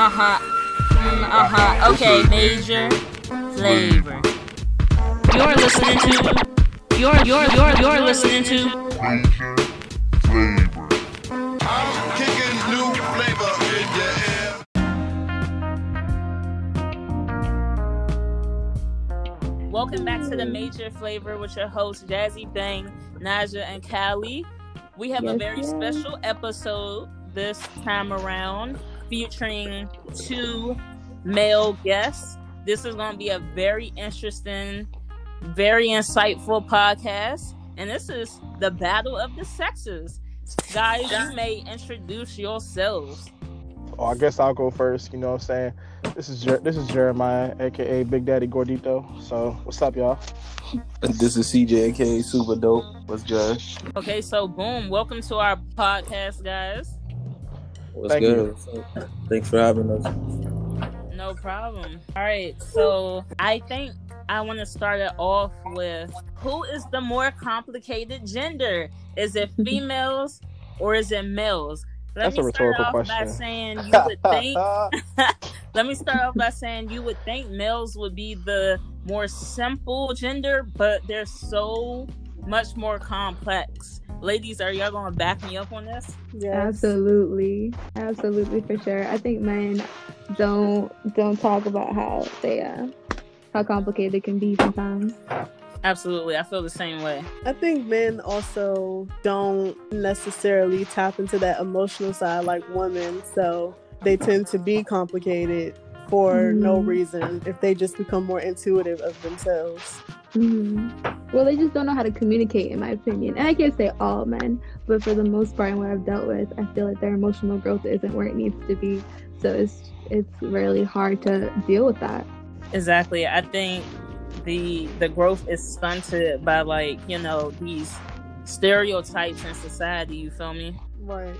uh huh. Mm, uh huh. Okay, major flavor. You're listening to. You're you're you're you're listening to. Major flavor. I'm kicking new flavor in your ear. Welcome back to the Major Flavor with your hosts Jazzy Bang, Naja, and Callie. We have a very yes. special episode this time around featuring two male guests. This is going to be a very interesting, very insightful podcast. And this is the battle of the sexes. Guys, you may introduce yourselves. Oh, I guess I'll go first. You know what I'm saying? This is Jer- this is Jeremiah, aka Big Daddy Gordito. So what's up, y'all? This is CJ, aka Super Dope. What's good? Okay, so boom, welcome to our podcast, guys. What's Thank good? Thanks for having us. No problem. All right, so I think I want to start it off with who is the more complicated gender? Is it females or is it males? Let That's a me start rhetorical off by saying you would think. let me start off by saying you would think males would be the more simple gender, but they're so much more complex. Ladies, are y'all gonna back me up on this? Yes. Absolutely, absolutely for sure. I think men don't don't talk about how they uh how complicated it can be sometimes. Absolutely, I feel the same way. I think men also don't necessarily tap into that emotional side like women, so they tend to be complicated for no Mhm. reason if they just become more intuitive of themselves. Hmm Well, they just don't know how to communicate, in my opinion. And I can't say all men, but for the most part, and what I've dealt with, I feel like their emotional growth isn't where it needs to be. So it's it's really hard to deal with that. Exactly. I think the the growth is stunted by like, you know, these stereotypes in society, you feel me? Right.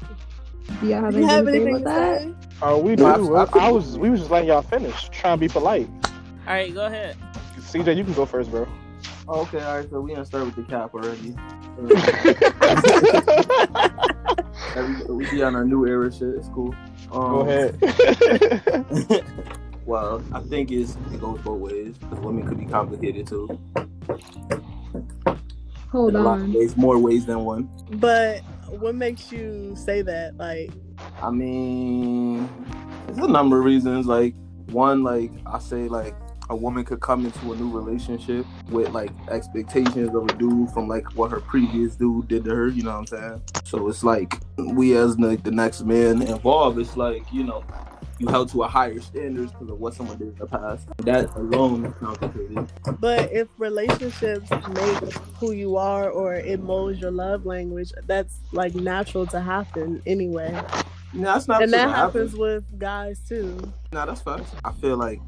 Do y'all have Do you have anything anything to to say say? about Oh, we do. I- I- I, was we was just letting y'all finish, trying to be polite. All right, go ahead. CJ, you can go first, bro. Oh, okay, all right. So we gonna start with the cap already. Every- we be on our new era shit. It's cool. Um, go ahead. well, I think it's, it goes both ways because women could be complicated too. Hold In a lot of on. ways, more ways than one. But what makes you say that? Like, I mean, there's a number of reasons. Like one, like I say, like a woman could come into a new relationship with like expectations of a dude from like what her previous dude did to her. You know what I'm saying? So it's like we as the, the next man involved. It's like you know. You held to a higher standards because of what someone did in the past. That alone is complicated. but if relationships make who you are or it molds your love language, that's like natural to happen anyway. No, that's not. And that happens with guys too. No, that's facts. I feel like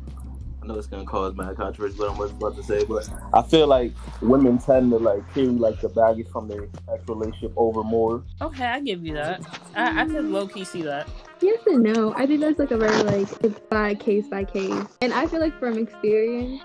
I know it's gonna cause mad controversy, but I'm about to say, but I feel like women tend to like carry like the baggage from their ex relationship over more. Okay, I give you that. I, I could low key see that. Yes and no. I think that's like a very like it's by case by case. And I feel like from experience,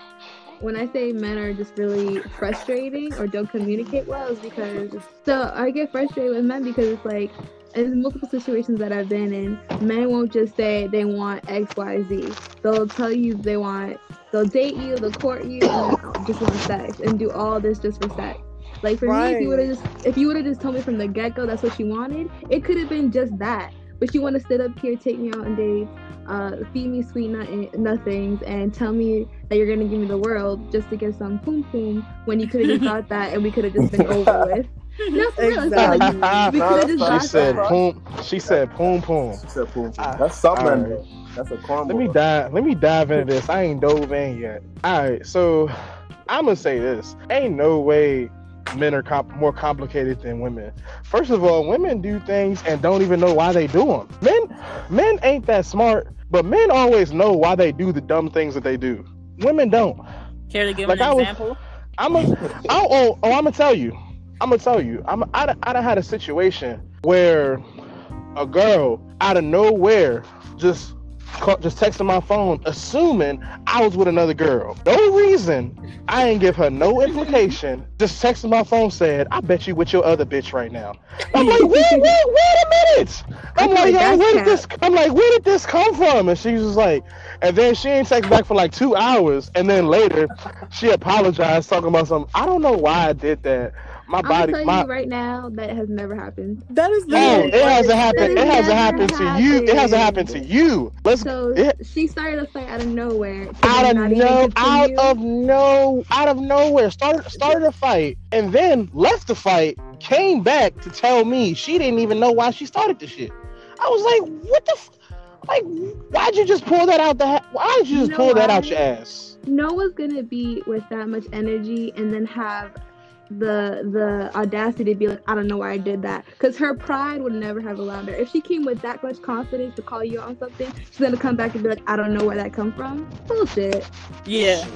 when I say men are just really frustrating or don't communicate well, is because so I get frustrated with men because it's like in multiple situations that I've been in, men won't just say they want X, Y, Z. They'll tell you they want they'll date you, they'll court you, and just want sex and do all this just for sex. Like for me, if you would have just if you would have just told me from the get go that's what you wanted, it could have been just that. But you want to sit up here, take me out on dates, uh, feed me sweet nut- nothings, and tell me that you're gonna give me the world just to get some poom poom when you could have just got that and we could have just been over with. No, for real. It's like Exactly. we could have just she said that. poom. She said poom poom. She said, "Boom, boom." Ah, That's something. alright. That's a karma. Let me dive. Let me dive into this. I ain't dove in yet. All right, so I'm gonna say this: ain't no way men are comp- more complicated than women. First of all, women do things and don't even know why they do them. Men, men ain't that smart, but men always know why they do the dumb things that they do. Women don't. Care to give Like an I was- example? I'm a, oh, oh, oh, I'm gonna tell you. I'm gonna tell you. I'm, I, I done had a situation where a girl out of nowhere just just texting my phone, assuming I was with another girl. No reason. I ain't give her no implication. Just texting my phone said, "I bet you with your other bitch right now." I'm like, wait, wait, wait a minute. I'm like, yo, where did this? I'm like, where did this come from? And she was like, and then she ain't text back for like two hours, and then later, she apologized talking about something. I don't know why I did that. My I'm gonna body, tell my you right now that has never happened. That is Oh, literally it hasn't happened. It hasn't happened to you. It hasn't happened to you. Let's So it, she started a fight out of nowhere. out of not no, out continue. of no, out of nowhere. Started started a fight and then left the fight. Came back to tell me she didn't even know why she started the shit. I was like, what the, f-? like, why'd you just pull that out the? Ha- why did you You just know pull that out your ass? Noah's gonna be with that much energy and then have the the audacity to be like, I don't know why I did that. Because her pride would never have allowed her. If she came with that much confidence to call you on something, she's gonna come back and be like, I don't know where that come from. Bullshit. Yeah.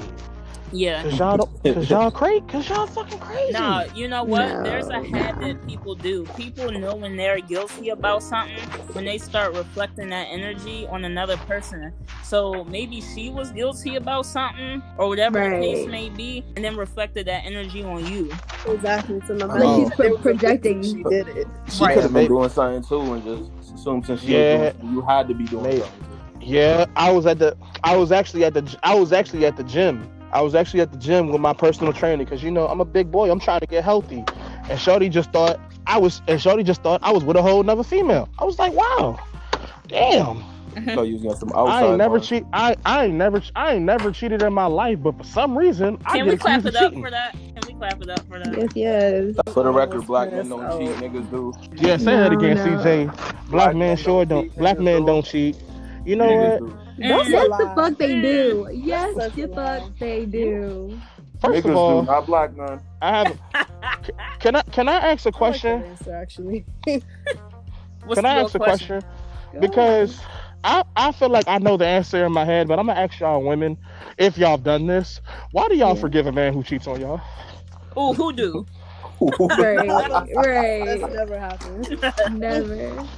Yeah. Cause y'all don't, cause y'all crazy, cause y'all fucking crazy. No, you know what? No. There's a habit people do. People know when they're guilty about something when they start reflecting that energy on another person. So maybe she was guilty about something or whatever the case may be, and then reflected that energy on you. exactly. So no Like matter she's if pro- there was a projecting. she did it. She Right. could have been doing something too, and just assumed since she Yeah. was doing you had to be doing Maybe. something. Yeah, I was at the I was actually at the I was actually at the gym. I was actually at the gym with my personal trainer because you know I'm a big boy. I'm trying to get healthy, and Shorty just thought I was and Shorty just thought I was with a whole nother female. I was like, wow, damn. I you was getting some outside. I ain't never cheat. I I ain't never I ain't never cheated in my life, but for some reason I Can get we clap it up for that? Can we clap it up for that? Yes, yes. For the record, Almost black men don't out. cheat, niggas do. Yeah, say that again, no. CJ. Black, Black men men sure don't don't. cheat, Black niggas men do. don't cheat. You know Niggas what? do. That's. Yes, the fuck they do. Yes, the fuck they do. First Niggas of all, do, not black men. I have. Can I can I ask a I like question? that answer, actually. What's Can I your ask a question? Because I, I feel like I know the answer in my head, but I'm gonna ask y'all women if y'all have done this. Why do y'all Yeah. forgive a man who cheats on y'all? Oh, who do? Right, That's right. never happened. Never.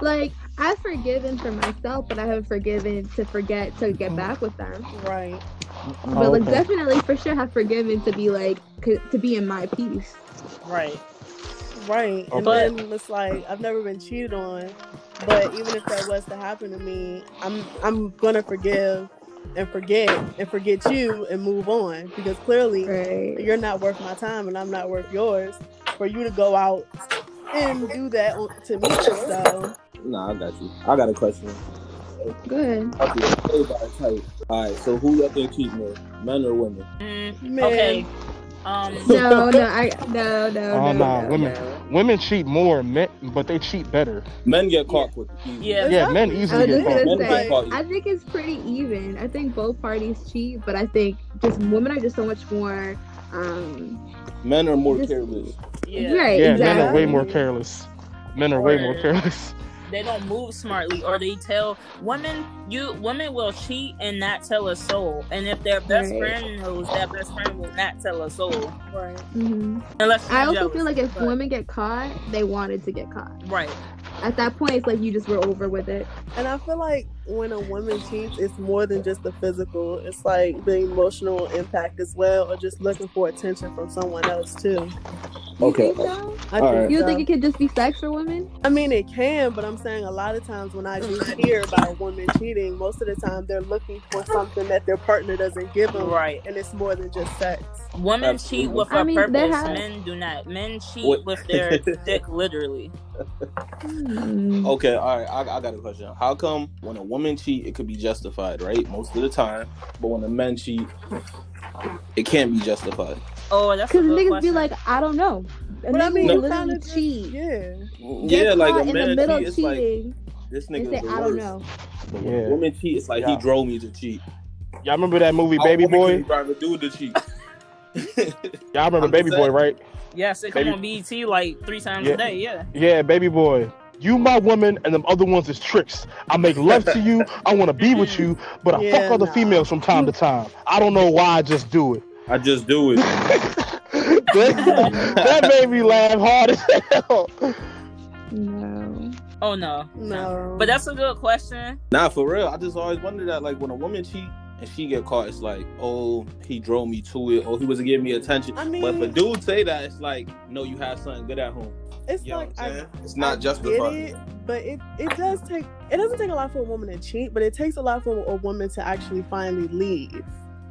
Like I've forgiven for myself, but I haven't forgiven to forget to get mm-hmm. back with them. Right. Oh, but like Okay. definitely for sure have forgiven to be like c- to be in my peace. Right. Right. And then it's like I've never been cheated on, but even if that was to happen to me, I'm I'm gonna forgive and forget and forget you and move on because clearly Right. you're not worth my time and I'm not worth yours for you to go out and do that to me. So Nah, I got you. I got a question. Good. Okay, everybody tight. All right, so who y'all think cheat more, men or women? Mm, man, okay. Um. No, no, I no, no, Oh, no, nah, no, women. no. Women cheat more, men, but they cheat better. Men get caught with easy. Yeah. Yeah, men Exactly. I easily get caught. gonna Men say, get caught. I think it's pretty even. I think both parties cheat, but I think just women are just so much more. Um, Men are more Just- careless. Yeah. Right. Yeah, exactly. men are way more careless. Men are way more careless. they don't move smartly or they tell women you women will cheat and not tell a soul and if their best Right. friend knows that best friend will not tell a soul right. mm-hmm. unless I also jealous, feel like if but- women get caught, they wanted to get caught. right At that point, it's like you just were over with it. And I feel like when a woman cheats, it's more than just the physical. It's like the emotional impact as well, or just looking for attention from someone else too. You Okay. think so? I All think right. You so. think it could just be sex for women? I mean, it can, but I'm saying a lot of times when I do hear about women cheating, most of the time they're looking for something that their partner doesn't give them, right and it's more than just sex. women Absolutely. cheat with I a mean, purpose have- men do not men cheat What- with their dick literally. Hmm. Okay, all right. I, I got a question. How come when a woman cheat, it could be justified, right? Most of the time, but when a man cheat, it can't be justified. oh that's Because good niggas question. be like, I don't know. And But I niggas mean, will literally kinda just- cheat. yeah. Mm, Get yeah, like caught a in the man middle cheat, it's like cheating. this nigga say, the I don't know. But when Yeah. a woman cheat, it's like Yeah. he drove me to cheat. Y'all remember that movie Baby Boy? couldn't drive a dude to cheat. Y'all remember I'm Baby just Boy, right? Yes it come Baby- on BET like three times Yeah. a day yeah Yeah, Baby Boy. You my woman, and them other ones is tricks. I make love to you. I want to be with you, but I Yeah, fuck other nah. females from time to time. I don't know why. I just do it. I just do it. that, that made me laugh hard as hell. No. Oh no, No. But that's a good question. Nah, for real. I just always wondered that, like, when a woman cheat and she get caught, it's like, oh, he drove me to it, or he wasn't giving me attention. I mean, but if a dude say that, it's like, no, you have something good at home. it's You like what I'm I, saying? It's not I justified. Get it, but it it does take it doesn't take a lot for a woman to cheat, but it takes a lot for a woman to actually finally leave.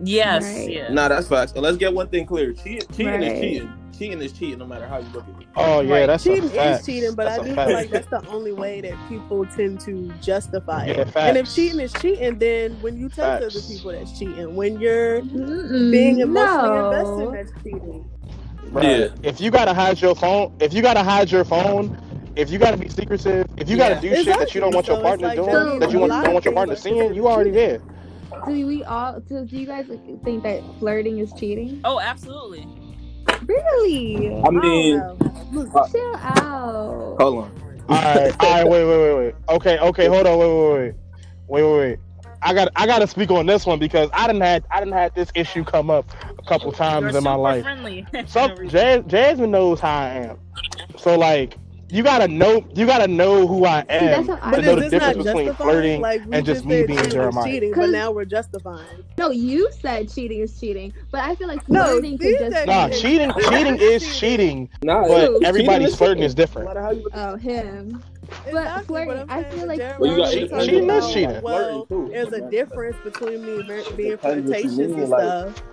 Yes, Right. yeah. Nah, that's facts. And let's get one thing clear: cheating, cheating Right. is cheating. Cheating is cheating, no matter how you look at it. Oh yeah, Right. that's cheating a fact. is cheating, but That's I a do feel like that's the only way that people tend to justify Yeah, it. facts. And if cheating is cheating, then when you tell other Facts. people that's cheating, when you're Mm-mm, being emotionally no. invested, that's cheating. Right. Yeah. If you gotta hide your phone, if you gotta hide your phone, if you gotta be secretive, if you gotta Yeah. do shit that you don't want your Exactly. partner So it's doing, like that you want, don't want your partner seeing, you already there. Do we all? So do you guys think that flirting is cheating? Oh, absolutely. Really? I mean, I don't know. Chill out. hold on. All right, all right, wait, wait, wait, wait. Okay, okay, hold on, wait, wait, wait, wait, wait, wait. I got, I got to speak on this one because I didn't had, I didn't had this issue come up a couple times You're in my life. friendly. Some Jas- Jasmine knows how I am, so like, you gotta know, you gotta know who I am that's how I to But know is the this not difference between flirting Like, and just me being cheating Jeremiah. cheating, but now we're justifying. No, you said cheating is cheating, but I feel like No, flirting these can just. Nah, cheating, cheating is cheating, Nah, True. but cheating everybody's flirting is different. No how you Oh, him. Exactly, flirting, I'm I saying feel like Jeremiah Well, got- was cheating is cheating. Well, there's a difference between me being Depends flirtatious and stuff.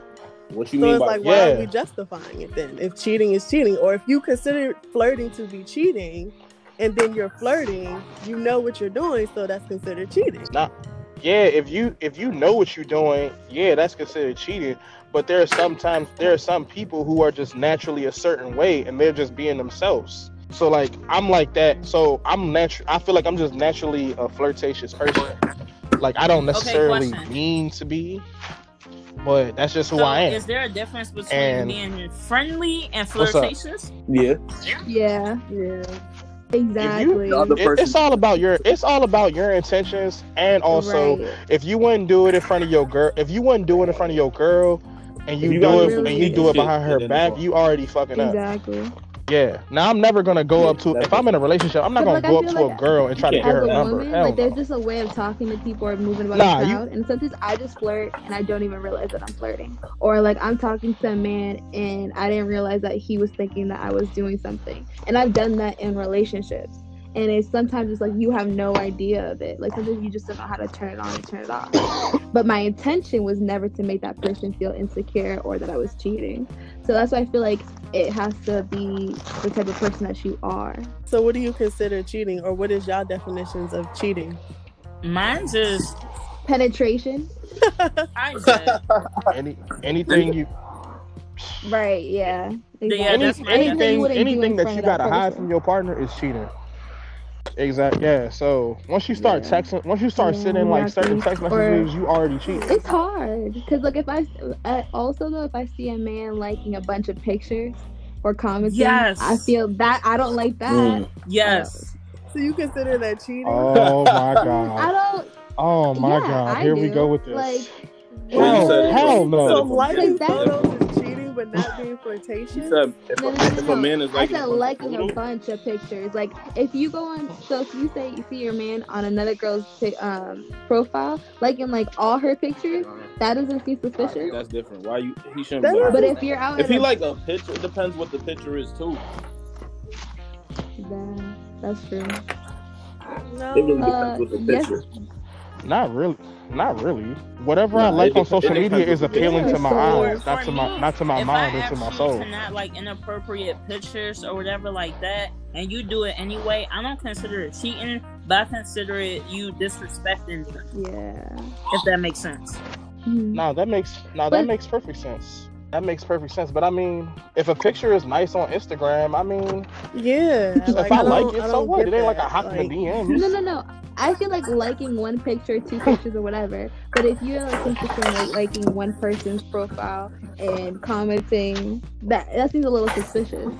What you So mean it's by like, why are we justifying it then? If cheating is cheating, or if you consider flirting to be cheating, and then you're flirting, you know what you're doing, so that's considered cheating. Yeah, if you if you know what you're doing, yeah, that's considered cheating. But there are sometimes there are some people who are just naturally a certain way and they're just being themselves. So like I'm like that. So I'm natural. I feel like I'm just naturally a flirtatious person. Like I don't necessarily question. mean to be, but that's just who so I am. is there a difference between And- being friendly and flirtatious? Yeah. Yeah, Yeah. exactly. The other It- it's all about your it's all about your intentions and also Right. if you wouldn't do it in front of your girl if you wouldn't do it in front of your girl and you, you do it really and you do it behind her back you already fucking up Exactly. Yeah now i'm never gonna go Yeah, up to if i'm in a relationship i'm not gonna like, go up to like a girl and try to you get As her a number woman, Hell like there's no. just a way of talking to people or moving about Nah, the you- crowd, and sometimes I just flirt and I don't even realize that I'm flirting, or like I'm talking to a man and I didn't realize that he was thinking that I was doing something, and I've done that in relationships. And it's sometimes it's like you have no idea of it. Like sometimes you just don't know how to turn it on and turn it off. But my intention was never to make that person feel insecure or that I was cheating. So that's why I feel like it has to be the type of person that you are. So, what do you consider cheating, or what is y'all definitions of cheating? Mine's is Penetration. I Any, anything you Right, yeah. Yeah, any, that's my Anything anything wouldn't do in anything that you gotta hide person. from your partner is cheating exactly yeah so once you start Yeah. texting once you start Yeah, sending like certain exactly. text Or- messages you already cheat It's hard because, like, if I uh, also though, if I see a man liking a bunch of pictures or commenting, Yes. I feel that I don't like that. Mm. yes. So, you consider that cheating? oh my god. I don't. oh my yeah, god I here we do. go with this Like, Well, hell, hell no said So, it from but not being flirtatious? You said if, No, a, no, no, if a man is I liking said a liking a photos, bunch of pictures. Like if you go on, so if you say you see your man on another girl's pi- um, profile, liking like all her pictures, that doesn't seem suspicious. that's different. Why you? He shouldn't. Be But if you're out, if he a- like a picture, it depends what the picture is too. That- that's true. No. It really Uh, depends what the yes. Picture. not really not really whatever i like it on social it media is appealing to my eyes not For to my not to my mind I or to my soul to not like inappropriate pictures or whatever like that, and you do it anyway, I don't consider it cheating, but I consider it you disrespecting me, Yeah. if that makes sense. Mhm. No, that makes no, But- that makes perfect sense. That makes perfect sense. But I mean, if a picture is nice on Instagram, I mean, Yeah. if I, like don't- it, I so what? It ain't like a that. hop in Like, the DMs. No, no, no. I feel like liking one picture, two pictures, or whatever. But if you're like interested in like liking one person's profile and commenting, that that seems a little suspicious.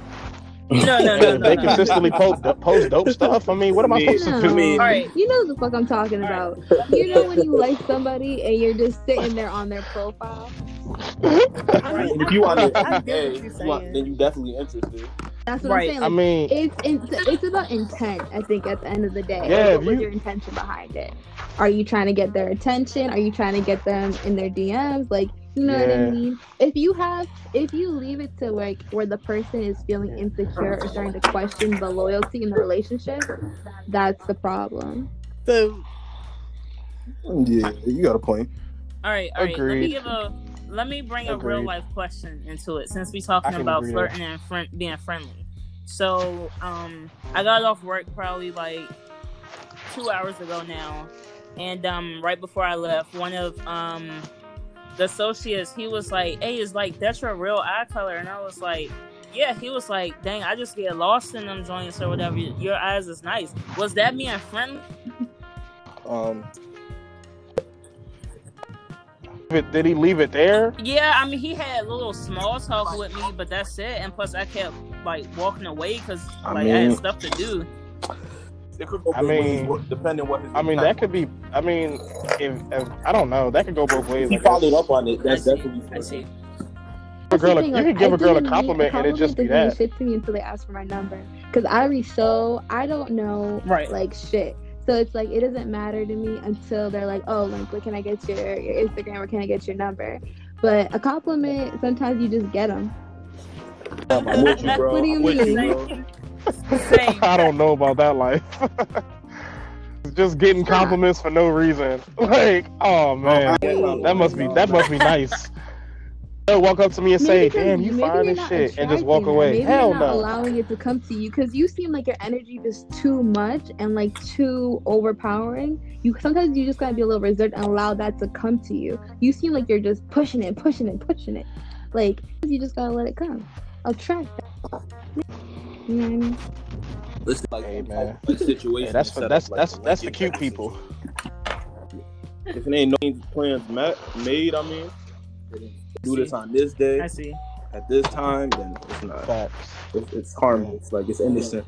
No, no, no, If no, they no. consistently post, post dope stuff. I mean, what am I Yeah. supposed to do? All right. You know what the fuck I'm talking All about. You know when you like somebody and you're just sitting there on their profile. I mean, if you want I, to, I get hey, what if you're you want- saying. then you definitely interested. That's what Right. I'm saying. I mean, it's it's it's about intent. I think at the end of the day, Yeah, Like, if what was you- your intention behind it? Are you trying to get their attention? Are you trying to get them in their DMs? Like, you know what I mean? If you have, if you leave it to like where the person is feeling insecure or starting to question the loyalty in the relationship, that's the problem. So Yeah, you got a point. All right, all right. Let me give a. Let me bring a real life question into it, since we I talking about agree flirting and friend, being friendly. So, um, I got off work probably like two hours ago now, and um, right before I left, one of um the associates, he was like, "Hey, is like that's your real eye color?" And I was like. Yeah, he was like, "Dang, I just get lost in them joints or whatever. Your eyes is nice." Was that being friendly? Um, did he leave it there? Yeah, I mean, he had a little small talk with me, but that's it. And plus, I kept like walking away because I like I had stuff to do. It could go I mean- ways, depending what his I mean, that could be. I mean, if, if I don't know, that could go both ways. He I followed up on it, I that's see. definitely. I see. a girl, That's the you thing, can give I a girl a didn't compliment and it just be that. shit to me until they ask for my number. Because I already show I don't know Right. like shit. So it's like it doesn't matter to me until they're like, oh, like, what can I get your, your Instagram or can I get your number? But a compliment, sometimes you just get them. I'm with you, bro. What do you I'm with mean? bro. Same. I don't know about that life. just getting compliments for no reason. Like, oh man, that must be that must be nice. They'll walk up to me and say, Maybe 'cause "Damn, you maybe fine as shit," and just walk away. Maybe Hell you're not no. allowing it to come to you because you seem like your energy is too much and like too overpowering. You sometimes you just gotta be a little reserved and allow that to come to you. You seem like you're just pushing it, pushing it, pushing it. Like you just gotta let it come. Attract that. You know what I mean? Listen, like, Hey, man. like, situation Yeah, that's set for, up, that's like, that's that's the cute people. If it ain't no plans met, made, I mean, do this on this day I see. at this time, then it's not. Facts. It's, karma, it's. Like it's innocent.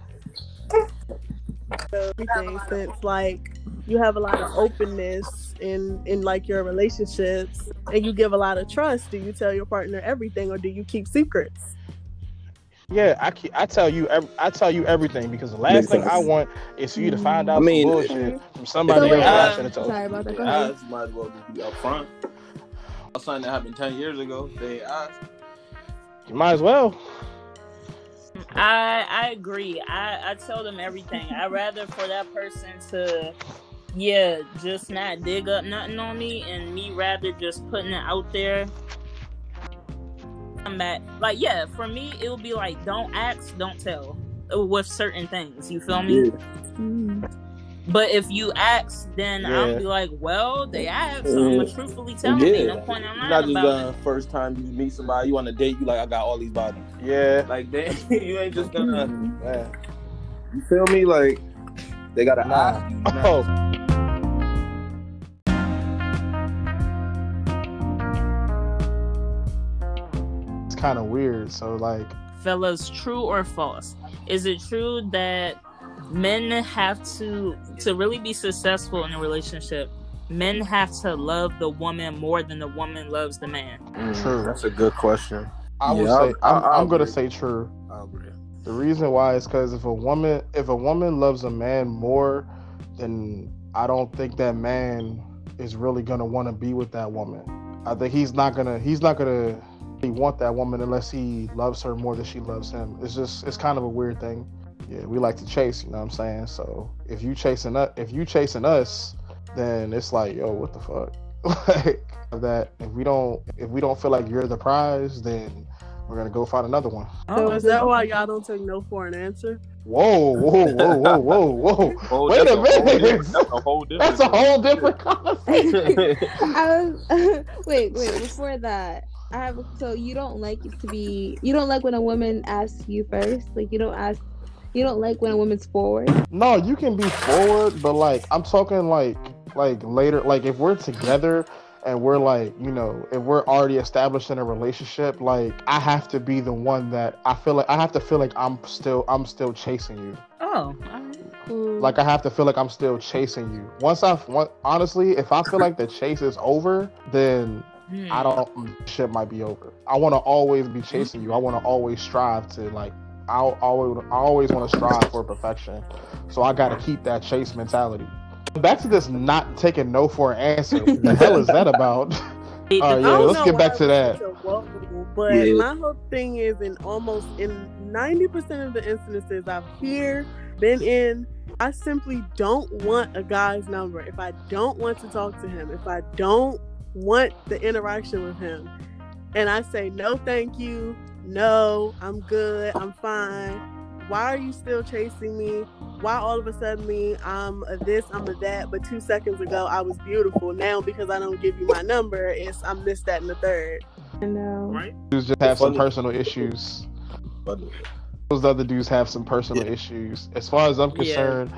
So everything since like you have a lot of openness in in like your relationships and you give a lot of trust do you tell your partner everything or do you keep secrets Yeah, I I tell you ev- I tell you everything because the last Makes thing I want is for you to find out I mean- some bullshit from somebody So else wait, that I uh, should have told. Sorry about that. Go ahead. ask, might as well just be upfront. Something that happened ten years ago. They asked. You might as well. I I agree. I I tell them everything. I rather for that person to, yeah, just not dig up nothing on me, and me rather just putting it out there. I'm at like yeah. For me, it would be like don't ask, don't tell with certain things. You feel me? Mm. But if you ask, then Yeah. I'll be like, well, they asked, so I'm gonna truthfully tell yeah. Ain't no point in You're lying not just about gonna first time you meet somebody, you on a date, you like I got all these bodies. Yeah. Like they, you ain't just gonna. Mm. Man. You feel me? Like they gotta Nah. ask. you, not- Oh. Kind of weird. So like, fellas true or false is it true that men have to to really be successful in a relationship men have to love the woman more than the woman loves the man True. Mm-hmm. That's a good question. I would Yeah, say I- I'm, I I'm gonna say true. I agree. The reason why is because if a woman if a woman loves a man more, then I don't think that man is really gonna want to be with that woman. I think he's not gonna he's not gonna really want that woman unless he loves her more than she loves him. It's just it's kind of a weird thing. Yeah, we like to chase, you know what I'm saying? So if you chasing us if you chasing us, then it's like, yo, what the fuck? like that if we don't if we don't feel like you're the prize, then we're gonna go find another one. so oh. is that why y'all don't take no for an answer Whoa, whoa, whoa, whoa, whoa, whoa. Oh, Wait that's a whole minute. That's a whole different. That's a whole different conversation. I was wait, wait. Before that, I have so you don't like it to be you don't like when a woman asks you first. Like you don't ask, you don't like when a woman's forward. No, you can be forward, but like I'm talking like like later, like if we're together and we're like, you know, if we're already established in a relationship, like I have to be the one that I feel like I have to feel like I'm still I'm still chasing you. Oh. Like I have to feel like I'm still chasing you. Once I want, honestly, if I feel like the chase is over, then Hmm. I don't shit might be over. I want to always be chasing you. I want to always strive to like I always I always want to strive for perfection. So I got to keep that chase mentality. Back to this not taking no for an answer. What the hell is that about? All right, yeah, let's get back to that. such But Yeah. my whole thing is in almost in ninety percent of the instances I've here been in, I simply don't want a guy's number. If I don't want to talk to him, if I don't want the interaction with him, and I say no, thank you, no, I'm good, I'm fine. Why are you still chasing me? Why all of a sudden me I'm a this, I'm a that, but two seconds ago I was beautiful. Now because I don't give you my number, it's I'm this, that, and the third. I know. right? Dudes just have some Funny. personal issues. But Those other dudes have some personal Yeah. issues. As far as I'm Yeah. concerned,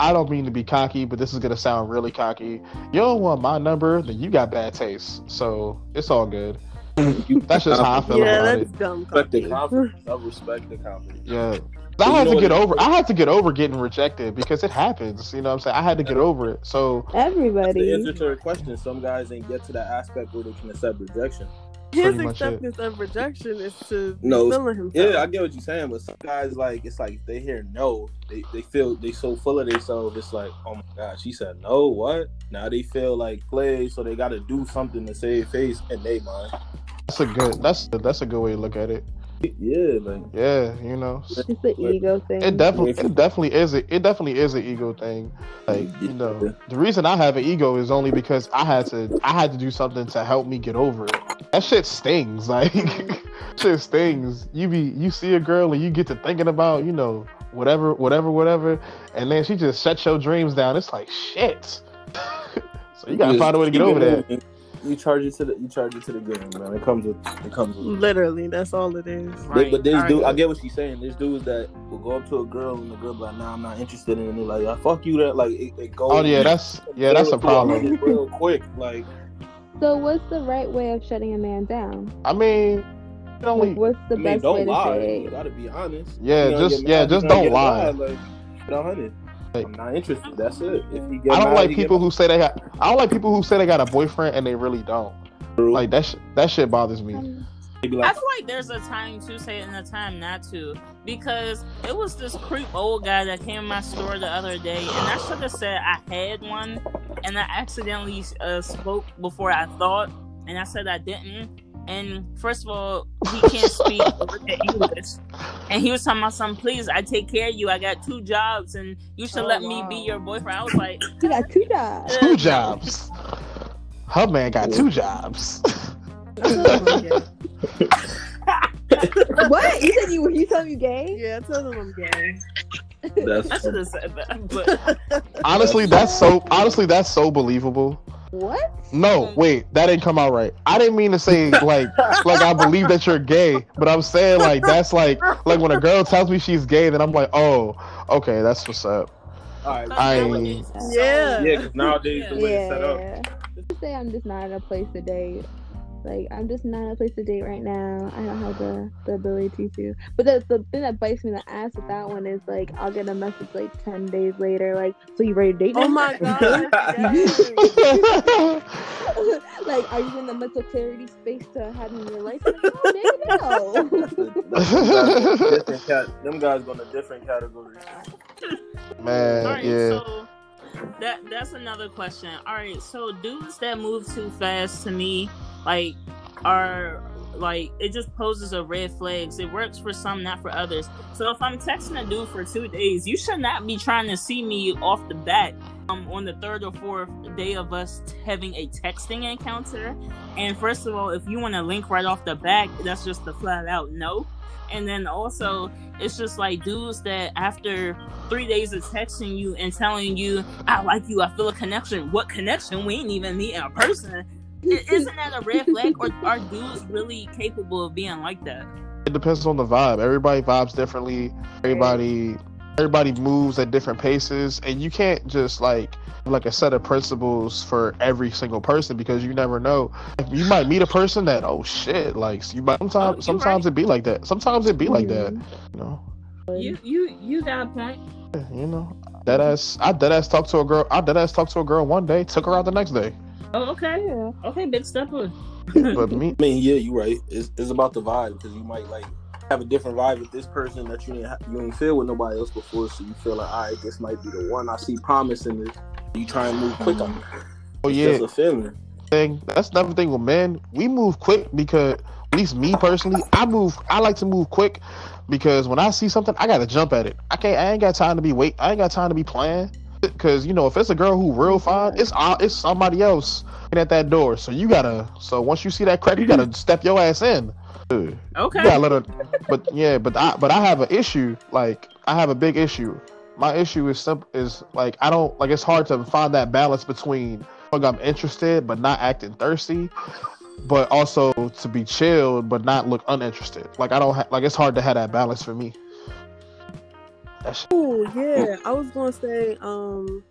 I don't mean to be cocky, but this is gonna sound really cocky. You don't want my number, then you got bad taste. So it's all good. That's just how I feel yeah, about that's it. dumb. respect the Coffee. confidence. I respect the confidence. Yeah. But I you had know to get over. I had to get over getting rejected because it happens. You know what I'm saying? I had to get over it. So The Everybody. answer to her question, some guys ain't get to that aspect where they can accept rejection. His pretty much it. acceptance of rejection is to be No, feeling himself. Yeah, I get what you're saying, but some guys like it's like they hear no, they, they feel they so full of themselves. It's like, oh my god, she said no. What? Now they feel like play, so they got to do something to save face in their mind. that's a good. That's that's a good way to look at it. Yeah, like Yeah, you know, It's the ego thing. it definitely it definitely is a, it definitely is an ego thing. Like you know, the reason I have an ego is only because I had to I had to do something to help me get over it. That shit stings. Like shit stings. You be you see a girl and you get to thinking about you know whatever whatever whatever, and then she just shuts your dreams down. It's like shit. so you gotta just find a way to get over it that you charge it to the you charge it to the game, man. It comes with it comes with literally. That's all it is. Right. But there's dude. I get what she's saying. There's dudes that will go up to a girl and the girl like, "Nah, I'm not interested in it." Like, "I fuck you." That like it, it goes. Oh yeah, that's yeah, that's a problem. Real quick, like. So what's the right way of shutting a man down? I mean, only, like, what's the I mean, best don't way lie. to say? You gotta be honest. Yeah, you know, just yeah, just don't lie. lie like, I'm not interested. That's it. If you get I don't mad, like you people who say they got. I don't like people who say they got a boyfriend and they really don't. True. Like that. Sh- that shit bothers me. Um, I like, feel like there's a time to say it and a time not to because it was this creep old guy that came in my store the other day and I should have said I had one and I accidentally uh, spoke before I thought and I said I didn't. And first of all, he can't speak or look at English. And he was talking about something, please, I take care of you. I got two jobs and you should Oh, let me be your boyfriend. I was like, you got two jobs. Two jobs. Her man got two jobs. what? You said you you told me you gay? Yeah, tell them I'm gay. that's I should have said that. But honestly, that's so. Honestly, that's so believable. What? No, wait, that didn't come out right. I didn't mean to say like like I believe that you're gay, but I'm saying like that's like like when a girl tells me she's gay, then I'm like, oh, okay, that's what's up. all right. I- nowadays, so- Yeah. Yeah, because nowadays the way it's set up. Yeah. Just say I'm just not in a place to date. Like I'm just not in a place to date right now. I don't have the, the ability to. But the, the thing that bites me in the ass with that one is like I'll get a message like ten days later, like, so you ready to date? Oh my god. like, are you in the mental clarity space to have me in your life? Like, no, nigga, no. different cat. Them guys go to different categories. Man, All right, yeah. so that that's another question. All right, so dudes that move too fast to me, like, are like it just poses a red flags. It works for some, not for others. So if I'm texting a dude for two days, you should not be trying to see me off the bat. Um, on the third or fourth day of us having a texting encounter, and first of all, if you want to link right off the back, that's just a flat out no. And then also, it's just like dudes that after three days of texting you and telling you, I like you, I feel a connection. What connection? We ain't even meet in person. Isn't that a red flag? Or are dudes really capable of being like that? It depends on the vibe. Everybody vibes differently. Everybody everybody moves at different paces, and you can't just like like a set of principles for every single person because you never know. You might meet a person that oh shit, like you might Oh, sometimes you're sometimes it be like that. Sometimes it be like that. You know. You you you got a point. You know. Dead ass I dead ass talked to a girl I dead ass talked to a girl one day, took her out the next day. Oh, okay. Yeah. Okay, big stepper. But me I mean, yeah, you're right. It's, it's about the vibe because you might like have a different vibe with this person that you didn't ha- you ain't feel with nobody else before, so you feel like, all right, this might be the one. I see promise in this. You try and move quick on it. oh It's yeah. just a feeling. thing. That's another thing with men. We move quick because, at least me personally, I move. I like to move quick because when I see something, I gotta jump at it. I can't. I ain't got time to be wait. I ain't got time to be playing. Because you know, if it's a girl who real fine, it's it's somebody else at that door. So you gotta. So once you see that crack, you gotta step your ass in. Dude, Okay. Yeah, gotta let her. But yeah, but I but I have an issue. Like I have a big issue. My issue is simple. Is like I don't like. It's hard to find that balance between like I'm interested but not acting thirsty, but also to be chilled but not look uninterested. Like I don't ha- like. It's hard to have that balance for me. That shit. Oh yeah, I was gonna say um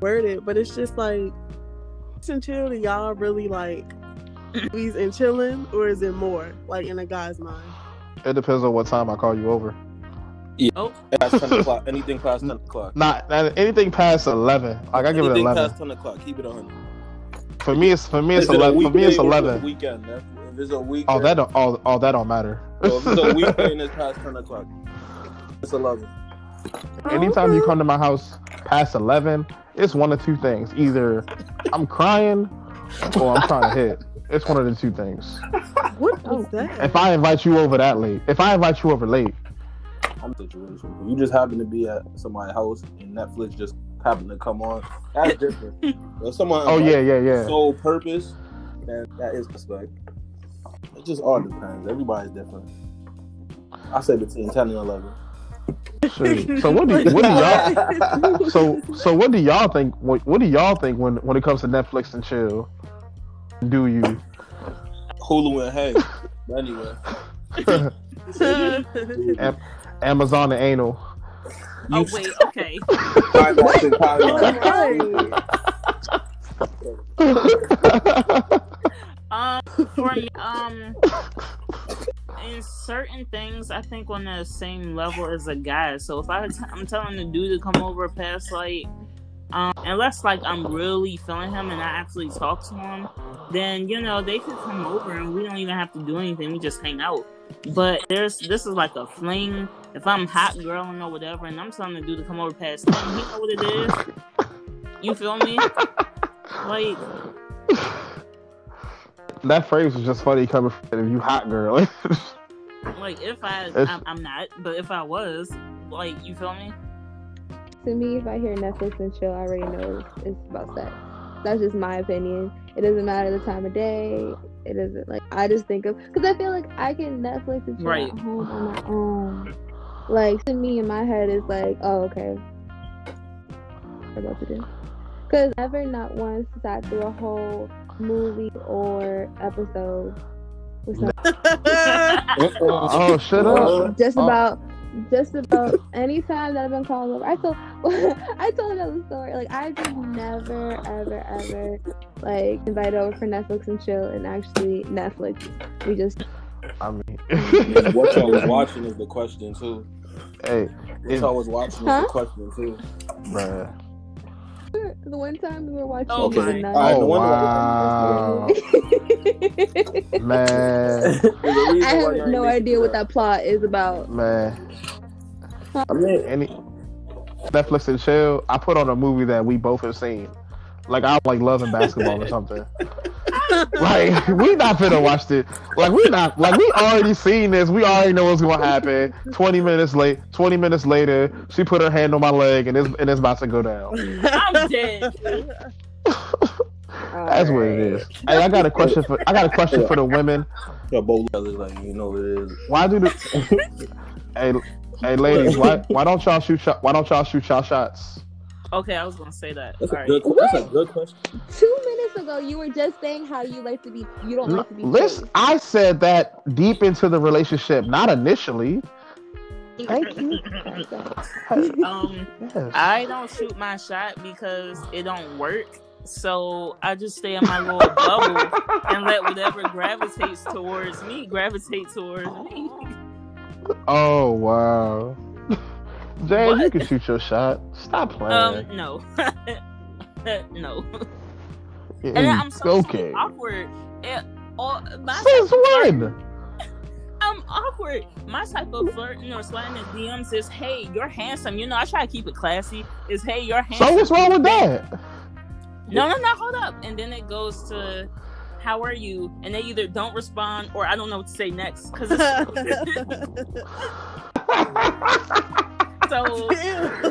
word it, but it's just like and chill. Y'all really like movies and chilling, or is it more like in a guy's mind? It depends on what time I call you over. Yeah. Oh, Past 10 o'clock, anything past 10 o'clock. Not, not anything past eleven. Like I give it anything eleven. past 10 o'clock, keep it on. For me, it's for me it's Is eleven. For me, it's weekday or is it a eleven. Weekend. If if it's a oh, weekend, Oh, that don't. Oh, oh, that don't matter. So if it's a weekday and it's past 10 o'clock, it's 11. Anytime you come to my house past 11, it's one of two things. Either I'm crying or I'm trying to hit. It's one of the two things. What Oh. was that? If I invite you over that late, if I invite you over late, I'm situation. You just happen to be at somebody's house and Netflix just happened to come on, that's different. if someone oh yeah, yeah, yeah. sole purpose, then that is respect. It just all depends. Everybody's different. I say between 10 and 11. Shoot. So what do what do y'all? So so what do y'all think? What, what do y'all think when when it comes to Netflix and chill? Do you? Hulu and Hey. Anyway, Am- Amazon and anal. oh wait, okay. climax and climax. Um, for me, um, in certain things, I think on the same level as a guy. So if I, I'm telling the dude to come over past like, um, unless like I'm really feeling him and I actually talk to him, then you know they could come over and we don't even have to do anything. We just hang out. But there's this is like a fling. If I'm hot girling or whatever, and I'm telling the dude to come over past him, he know what it is. You feel me? Like that phrase was just funny coming from you, hot girl. Like if I, I'm, I'm not, but if I was, like you feel me? To me, if I hear Netflix and chill, I already know it's, it's about sex. That's just my opinion. It doesn't matter the time of day. It doesn't like I just think of because I feel like I can Netflix and chill Right. at home on my own. Like to me, in my head, is like, oh okay, what I'm about to do. Because never not once sat through a whole movie or episode with some oh, shut up. just about just about any time that I've been called over. I told I told another story. Like I just never ever ever like invited over for Netflix and chill and actually Netflix. We just I mean, What y'all was watching is the question too. hey, What y'all was watching is the question too. bruh. The one time we were watching Oh the my. Nun. All right, Oh wow, man, There's a reason I have no idea what that plot is about. man. I mean, Any Netflix and chill. I put on a movie that we both have seen. Like I like Love and Basketball or something. Like we not finna watch it. Like we not like we already seen this. We already know what's gonna happen. Twenty minutes late. Twenty minutes later, she put her hand on my leg and it's and it's about to go down. I'm dead. That's what it is. Hey, I got a question for I got a question for the women. y'all both like you know what it is. Why do the hey hey ladies why why don't y'all shoot shot why don't y'all shoot y'all shots? Okay, I was gonna say that. That's All a right. good. That's a good question. Two minutes ago, you were just saying how you like to be. You don't like to be. Listen, chased. I said that deep into the relationship, not initially. Thank you. um, Yes. I don't shoot my shot because it don't work. So I just stay in my little bubble and let whatever gravitates towards me gravitate towards me. Oh wow. Jay, you can shoot your shot. Stop playing. Um, no, no. Yeah, And I'm so okay. awkward. It, all, my Since type of flirt- when? I'm awkward. My type of flirting or sliding in DMs is, "Hey, you're handsome." You know, I try to keep it classy. Is, "Hey, you're handsome." So what's wrong with that? No, no, no. Hold up. And then it goes to, "How are you?" And they either don't respond or I don't know what to say next because so.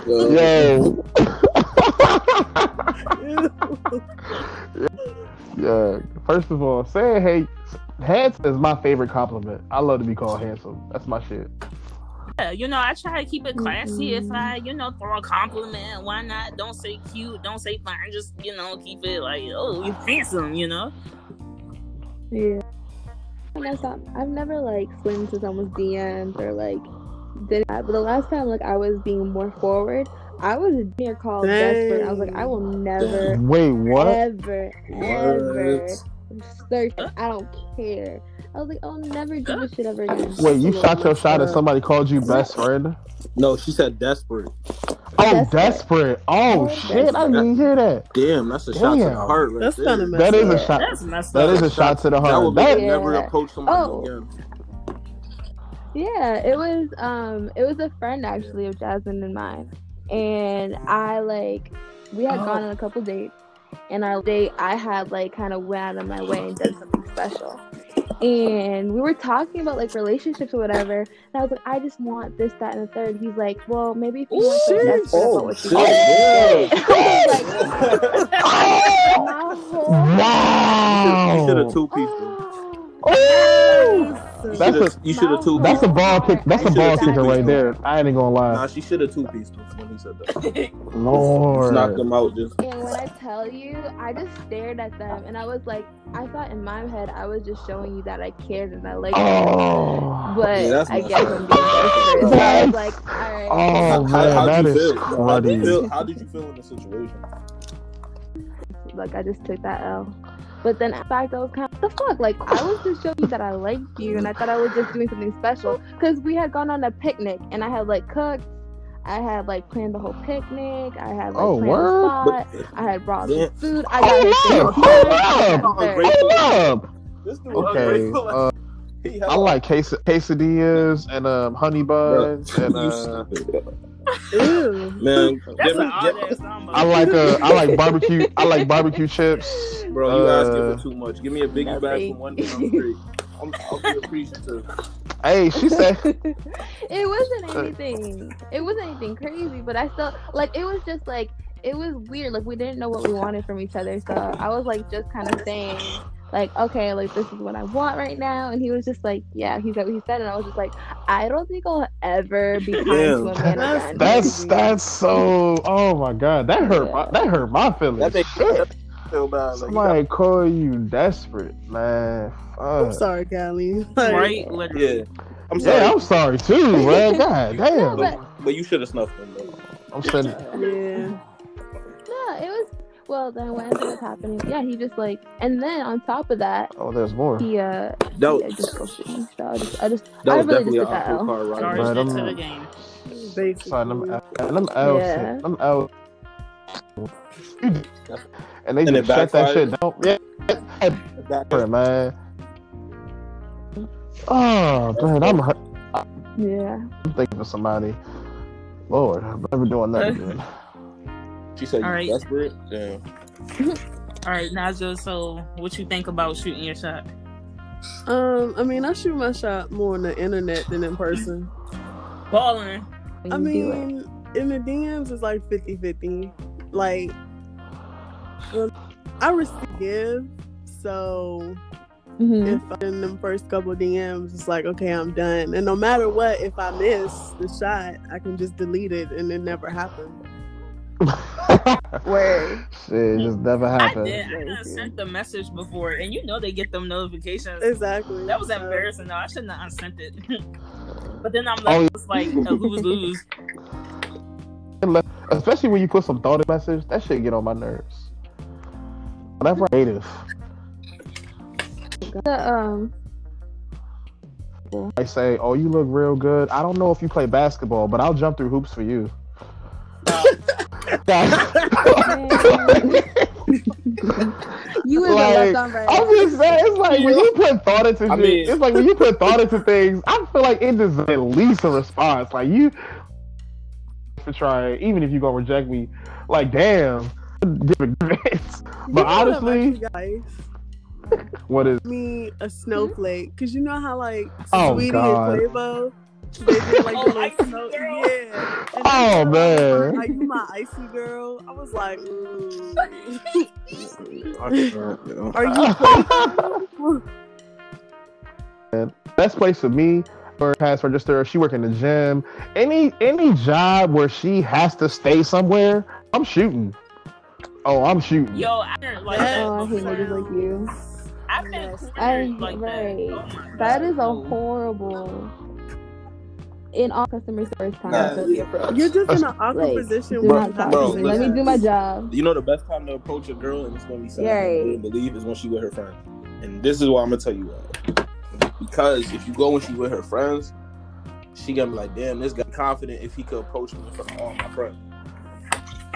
Yo. yeah. First of all, saying hey, handsome is my favorite compliment. I love to be called handsome. That's my shit. Yeah, you know, I try to keep it classy. If Mhm. I, you know, throw a compliment, why not? Don't say cute, don't say fine. Just, you know, keep it like, oh, you're handsome, you know? Yeah. And that's not, I've never like slid into someone's DMs or like did that. But the last time like I was being more forward, I was near junior called desperate. I was like, I will never, Wait, what? ever, ever What? search. I don't care. I was like, I'll never do this shit ever again. Wait, you shot your shot and somebody called you best friend? No, she said desperate. Oh, Desperate. desperate. Oh, Oh, shit. I didn't hear that. Damn, that's a shot to the heart right That's there. kind of That is a shot. That's messed That up. is a shot to the That heart. would make That, you never Yeah. approach somebody Oh. again. Yeah, it was um it was a friend actually of Jasmine and mine. And I like we had gone on a couple dates and our date I had like kind of went out of my way and done something special. And we were talking about like relationships or whatever. And I was like, I just want this, that, and the third. He's like, Well, maybe if you want to Ooh, desperate about Oh, what you shit. want. Yeah. Like, my whole You should have wow. two pieced Oh. You That's should a- you should have two That's a ball kick. That's a ball kicker right there. I ain't gonna lie. Nah, lie. she should have two pieced when he said that. Lord. knocked them out. Just And when I tell you, I just stared at them and I was like, I thought in my head I was just showing you that I cared and I liked you. Oh. But Yeah, I messed guess. I'm being desperate. So I was like, all right. Oh, how, man, how'd that you is feel? How did you feel? How did you feel in the situation? Like I just took that L. But then in fact I was kind of, the fuck? Like I was just showing you that I liked you and I thought I was just doing something special. Because we had gone on a picnic and I had like cooked. I had like planned the whole picnic. I had like Oh, planned word? the spot. I had brought Damn. food. I got her Hold some up, dinner. hold I got up. Hold up. This dude Okay. Uh, I like ques- quesadillas and um honey buns Bro, and uh stupid. Man, That's give an me- odd give- ass combo. I like uh I like barbecue I like barbecue chips. Bro, you Uh, asking for too much. Give me a biggie bag thank from one day. I'm straight. I'm, I'll be appreciative. Hey, she said it wasn't anything. It wasn't anything crazy, but I still like. It was just like it was weird. Like we didn't know what we wanted from each other, so I was like just kind of saying like, okay, like this is what I want right now, and he was just like, yeah, he said what he said, and I was just like, I don't think I'll ever be kind to a man That's- again. that's that's so oh my god that hurt my, that hurt my feelings. That makes Shit. me feel bad. Like, Somebody call you desperate, man. I'm sorry, Callie. Like, right? Literally. yeah. I'm sorry, Yeah, I'm sorry too, man. God No, damn. but but you should have snuffed him. Though. I'm sending. Yeah. no, it was well. Then what ended up happening? Yeah, he just like, and then on top of that, Oh, there's more. he uh, That yeah, was, just ghosted me. So I just, I just, that I was really definitely just an took that L. car ride. Charged Right, it I'm- the game. Basically. Son, them, and them L's, Yeah. hit- them L's, and they And it just shut that shit down. Yeah, That- man. Oh man, I'm hurt. Yeah. I'm thinking of somebody. Lord, I'm never doing that again. She said, All "You right. desperate." Damn. All right, Naja. So, what you think about shooting your shot? Um, I mean, I shoot my shot more on the internet than in person. Balling. I you do it. mean, in the DMs, it's like 50 50. Like, um, I receive give, so Mhm. if I'm in them first couple DMs, it's like, okay, I'm done. And no matter what, if I miss the shot, I can just delete it and it never happened. Word. Shit, it just never I happened. did. I done sent the message before, and you know they get them notifications. Exactly. That was embarrassing. though. I shouldn't have unsent it. but then I'm like, Oh, it's like a lose lose. Especially when you put some thought in message, that shit get on my nerves. Whenever I'm native, The, um, I say, "Oh, you look real good." I don't know if you play basketball, but I'll jump through hoops for you. You was Like, left on right. I'm just saying, it's like when you put thought into I shit, mean- it's like when you put thought into things, I feel like it deserves at least a response. Like you for trying, even if you gonna reject me, like damn, different grades. But know honestly, actually got? what is me a hmm? snowflake because you know how like Oh, Saweetie God. and Quavo they did like Oh, the Icy little snow, Girl. yeah. And Oh, man. like, Are you my icy girl? I was like, mm. Are you? Quavo? best place for me for pass register? She work in the gym. Any any job where she has to stay somewhere, I'm shooting. Oh, I'm shooting. Yo, I didn't like Yeah. that. Oh, I hate before. niggas like you. I've been Yes. I cornered like right. that. Oh my That God. is a horrible. In all customer service Nah, times, yeah. You're just in an awkward like, position do where not talk Bro, to to me. Let me do my job. You know the best time to approach a girl and it's gonna be something Yeah, you right. wouldn't believe is when she with her friends. And this is why I'm gonna tell you why. Because if you go when she with her friends, she gonna be like, damn, this guy confident if he could approach me in front of all my friends.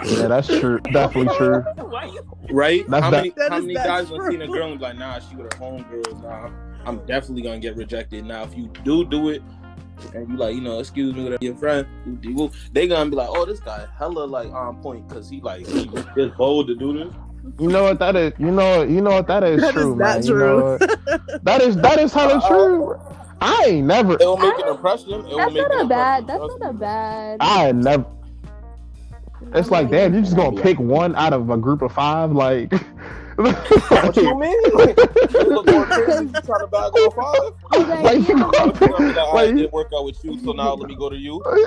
Yeah, that's true. Definitely true. Right? That's how many That how is many guys gonna see a girl and be like, nah, she with her homegirls, nah, I'm, I'm definitely gonna get rejected. Now if you do do it and you like, you know, excuse me, whatever your friend, who do they gonna be like, oh, this guy hella like on point because he like he just bold to do this. You know what that is? You know you know what that is That is true, not man. true. You know that is that is hella uh, true. I ain't never It will make an impression. It will That's make not a bad. That's not a bad. I never it's like damn, you just gonna pick one out of a group of five, like What you mean? You look crazy you try to bag on five. Okay, Like, you yeah. gonna But you gonna be like, Like- it didn't work out with you, so now let me go to you. There you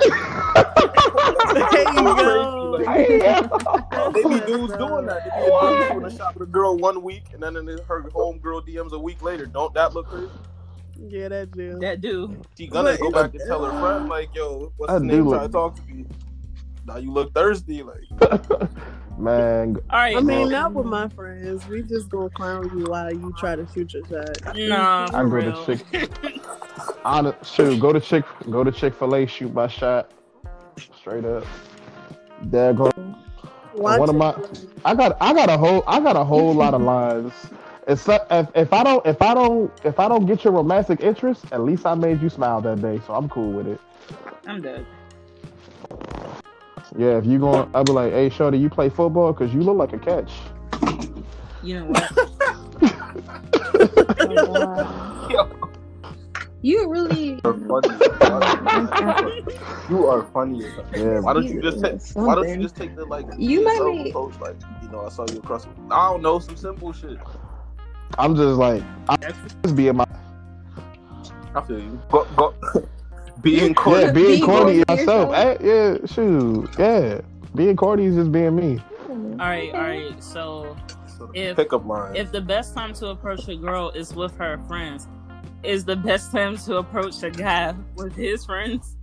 go. Like, Yeah. They be dudes doing that. They be doing a shot with a girl one week, and then in her home girl DMs a week later. Don't that look crazy? Yeah, that do. That dude. She gonna But go back and tell her friend, like, "Yo, what's I his do name? look- Try to talk to me." Now you look thirsty, like. Man, All right. I mean, well, not with my friends. We just gonna clown you while you try to shoot your shot. Nah, I for go to real. Chick. Honest, shoot, go to Chick, go to Chick Fil A, shoot my shot, straight up. There go. Watch One of my, I got, I got a whole, I got a whole lot of lines. It's if, if I don't, if I don't, if I don't get your romantic interest, at least I made you smile that day, so I'm cool with it. I'm dead. Yeah, if you going, I'll be like, hey, shorty, you play football? Cause you look like a catch. You know what? Oh, wow. You really. You're funny. you are funny. Yeah, Why don't you just take? Something. Why don't you just take the like? You might be- approach, like you know, I saw you across. I don't know some simple shit. I'm just like, I'm just being my, I feel you. Go, go. Being corny. yeah, being Being corny corny myself. yourself. Eh, yeah, shoot, yeah, being corny is just being me. All right, all right. So If- Pickup line. if the best time to approach a girl is with her friends, is the best time to approach a guy with his friends?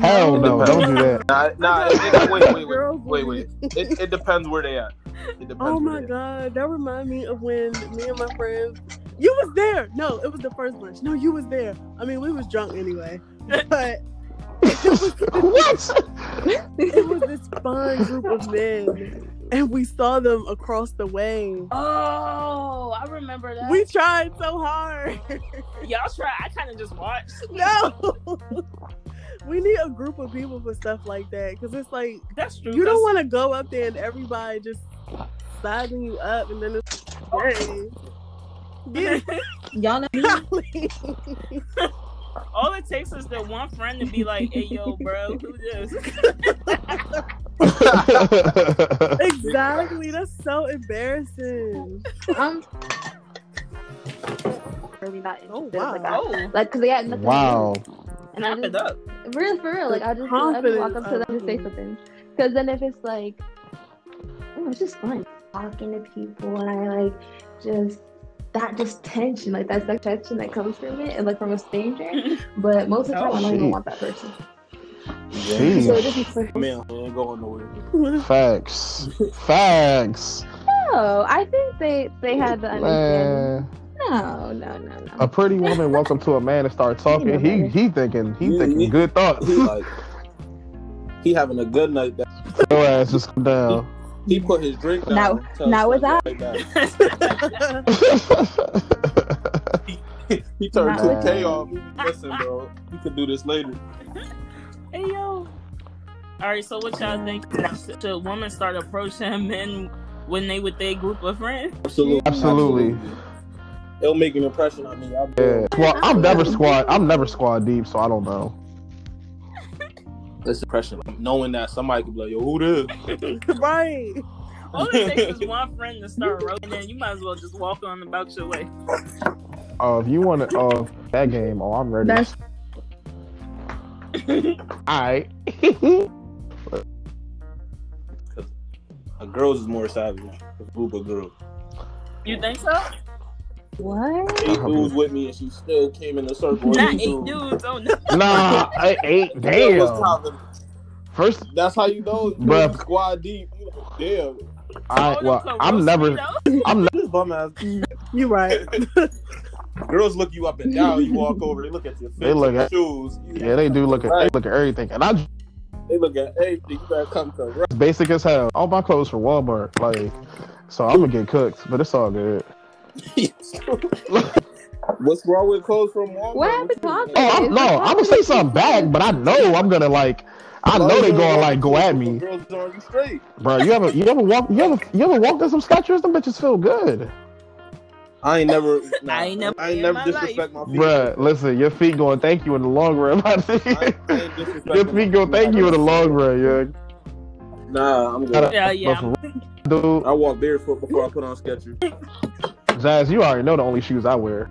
Hell no, don't do that. Nah, nah. It, it, wait, wait, wait, wait, wait. It, it depends where they at. It. Oh my they at. god, that reminds me of when me and my friends. You was there. No, it was the first lunch. No, you was there. I mean, we was drunk anyway, but it was, what? it was this fun group of men, and we saw them across the way. Oh, I remember that. We tried so hard. Y'all try. I kind of just watched. no, we need a group of people for stuff like that because it's like That's true. you don't want to go up there and everybody just sizing you up, and then it's oh. hey. Get Y'all know. It. All it takes is the one friend to be like, "Hey, yo, bro, who this?" exactly. That's so embarrassing. I'm really not oh, interested. Oh, wow. Like, I, Oh, like, cause they had nothing. to do. wow. And I wrap it just, up. real for real, like I just, I just walk up to them and just say something. Because then if it's like, oh, it's just fun talking to people, and I like just that just tension, like that's that tension that comes from it, and like from a stranger. But most of the oh, time, I don't even want that person. Jeez. So it just be for Man, ain't going nowhere. Facts. Facts. no. I think they they had the understanding. Man, No, no, no, no. a pretty woman walk up to a man and start talking. know He he thinking he Yeah, thinking he- good thoughts. He like he having a good night. That Your ass just come down. He put his drink down. Now- now us with right back. he turned two K that. off. He- Listen, bro, you could do this later. Hey yo. All right, so what y'all think? Should women start approaching men when they with their group of friends? Absolutely, Absolutely. It'll make an impression on me. I'll Yeah. Squad, I'm never squad. I'm never squad deep, so I don't know. It's impression. Knowing that somebody could be like, yo, who this? right. All it takes is one friend to start rolling, and then you might as well just walk on about your way. Uh, if you want to, uh, that game, oh, I'm ready. That's Alright. A girls is more savage. A group of girls. You think so? What? Eight uh-huh. dudes with me, and she still came in the circle. Not Eight eight dudes. Oh no. nah, I ain't. Yeah, what's Damn. top? First, That's how you know. You Bruh. squad deep. You Damn. I well, I'm never. I'm never. This bum ass. You right. Girls look you up and down. You walk over, they look at your They face, look at- shoes. You- Yeah, they do look at they look at everything, and I'm They look at everything. You better come correct. basic as hell. All my clothes from Walmart, like, so I'm gonna get cooked, but it's all good. What's wrong with clothes from Walmart? What happened to Walmart? Oh, I'm, no, I'm gonna say something back, but I know I'm gonna like. I know they gonna like go at me, Girls are straight. bro. You ever, you ever walk, you ever, you ever walked in some Skechers? Them bitches feel good, I ain't never. Nah, I ain't never I ain't never my disrespect my feet. Bruh, Listen, your feet going thank you in the long run. my I, nigga. I ain't disrespecting your my feet going thank you in the long run, yeah. Nah, I'm good. Yeah, yeah. But for real, I walk barefoot before I put on Skechers. Dude, Jazz, you already know the only shoes I wear.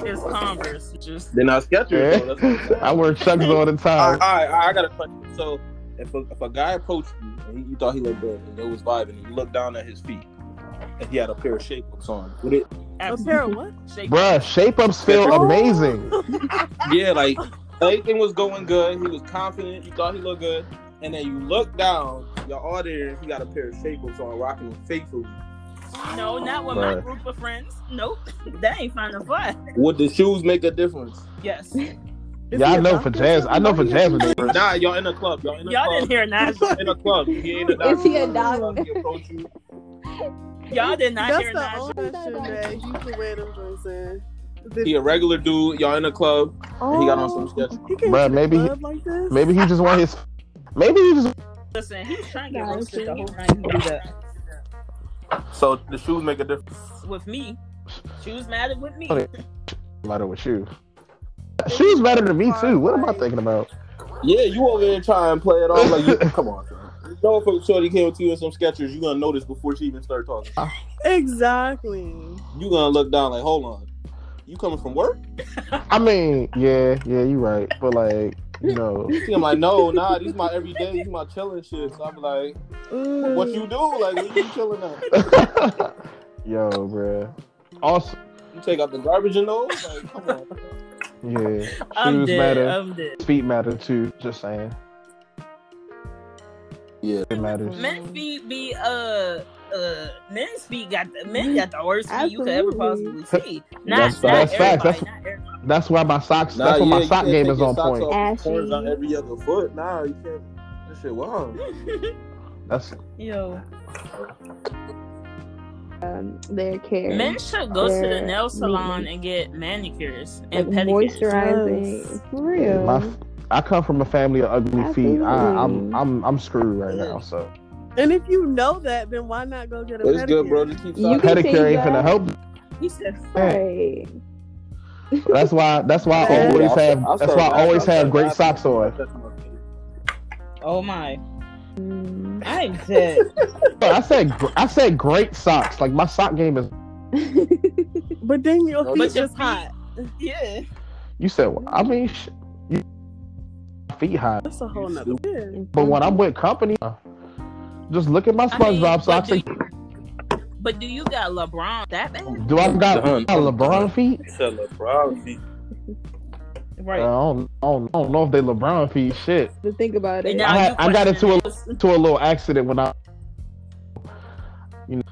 It's Converse. Just They're not Skechers. Yeah. Though, that's what I'm saying. I wear Chucks all the time. right, all right, all right, I got a question. So, if a, if a guy approached you and he, you thought he looked good and it was vibing, and you looked down at his feet and he had a pair of shape ups on, would it? A pair of what? Shake Bruh, shape ups feel Oh. amazing. Yeah, like everything was going good. He was confident. You thought he looked good, and then you look down, y'all all there, he got a pair of shape ups on, rocking them faithfully. No, not with my group of friends. Nope. That ain't finding fun. Would the shoes make a difference? Yes. Is Yeah, he I a know for Jazz. I know for something? Jazz. Nah, y'all in a club. Y'all in a Y'all club. didn't hear that. in a club. He ain't a doctor. Is he a doctor? You. Y'all did not That's hear the that. only question that he can wear them joints in. He a regular dude. Y'all in a club. And he got on some oh, sketch. He can Bruh, maybe he- like. Maybe he just want his. Maybe he just. Listen, he trying to get Nah, roasted the whole night. He do that. So the shoes make a difference. With me. shoes matter with me. Okay. Matter with you. Shoes matter than me too. What am I thinking about? Yeah, you over there trying to play it off like you. Come on, son. You know if a shorty came to you in some Skechers, you're gonna notice before she even start talking. Ah. Exactly. You're gonna look down like, hold on, you coming from work? I mean, yeah, yeah, you're right. But like, you know, See, I'm like, no, nah, these my everyday, these my chilling shit. So I'm like, Mm. what you do? Like, where you chilling at? yo, bruh. Awesome. You take out the garbage in those? Like, come on. yeah, I'm shoes dead. matter. I'm dead. Feet matter too. Just saying, Yeah. it matters. Men's feet be uh uh men's feet got the men got the worst feet you could ever possibly see. Not That's not facts. That's facts. That's- not. That's why my socks. Nah, that's why yeah, my sock game is on point. off the corners on every other foot. Nah, you can't. This shit, wow. That's Yo, Um, their care. men should go to the nail salon maintenance. and get manicures like and pedicures. moisturizing. For real. my. I come from a family of ugly feet. I, I'm I'm I'm screwed right now. So And if you know that, then why not go get a But it's good, pedicure? bro. Just keep You can pedicure change ain't gonna that. help. He said, right. That's why. That's why I Yeah. always I'll have. I'll That's why I always. I'll have great socks on. That's my favorite. "Oh my, Mm. I'm dead." I said I said great socks. Like my sock game is. But then your feet your is hot. yeah, You said. I mean, sh- you feet high. That's a whole nother. Yeah. But when I'm with company, uh, just look at my I mean, SpongeBob but socks. do and- you- But do you got LeBron that bad? Do I got Done. LeBron feet? Said LeBron feet. I Right. don't, I don't, I don't know if they LeBron feet. Shit, To think about it. I had- I got into it. to a little accident when I. you know.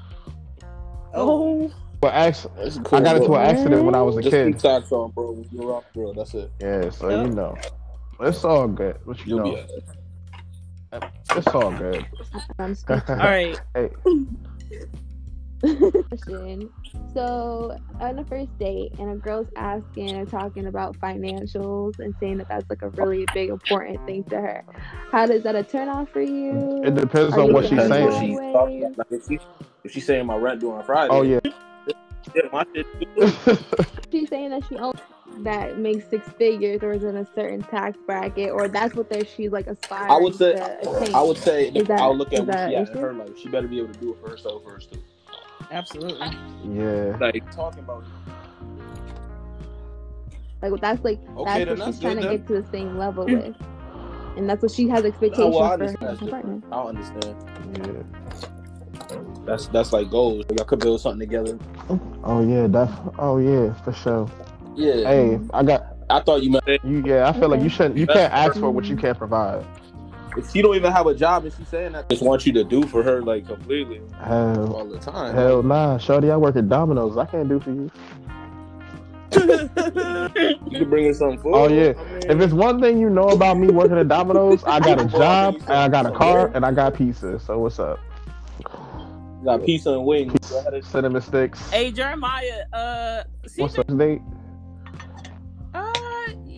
Oh, Well, acc- That's cool. I got into bro. an accident when I was a Just keep kid. socks on, bro. When you're off, bro. That's it. Yeah, so Yeah. you know, it's all good. What you You'll know, be alright. it's all good. I'm speechless. All right. Hey, question. So, on a first date, and a girl's asking or talking about financials and saying that that's like a really big important thing to her. How does that a turn off for you? it depends Are on what she's gonna Depends go what saying. she's talking. Like, if, she, if she's saying my rent due on Friday, Oh yeah. yeah, my shit. She's saying that she owns that makes six figures or is in a certain tax bracket, or that's what they're, she's like aspiring to. I would say, to. I would say, that- I'll look at where that she at in her life. She better be able to do it for herself first too. Absolutely. yeah. Like talking about Like that's like Okay, that's what that's she's trying good to then. get to the same level mm. with, and that's what she has expectations well, I for understand her partner. different. I understand. Yeah. That's that's like goals. Y'all could build something together. Oh yeah, def- Oh yeah, for sure. Yeah. Hey, I got I thought you meant you. Yeah, I feel like you shouldn't. You can't ask for what you can't provide. if she don't even have a job and she's saying that, just want you to do for her like completely Hell, all the time. hell nah, shorty. I work at Domino's. I can't do for you. You can bring her some food. Oh, yeah. I mean, If it's one thing you know about me working at Domino's, I got a job and I got a car and I got pizza. So what's up? you got pizza and wings. Go Cinnamon sticks. Hey Jeremiah, uh, What's CJ, up, date?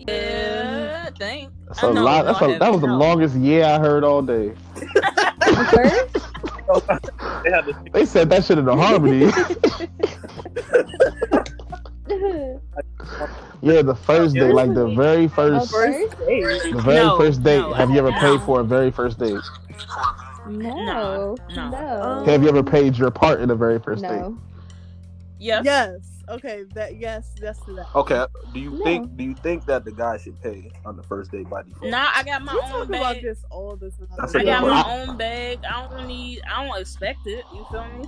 Yeah, I think. That's a I know, lot. That's a, that was the longest yeah I heard all day. They had the They said that shit in the harmony. yeah, the first day, like the very first, first? the very No, first date. no, Have you ever no. paid for a very first date? No, no. no, Have you ever paid your part in the very first date? Yes. yes. Okay. That yes. Yes to that. Okay. Do you No. think do you think that the guy should pay on the first date by default? Nah, I got my We own talk about this all the time. That's a I good got one. my own bag. I don't need. I don't expect it. You feel me?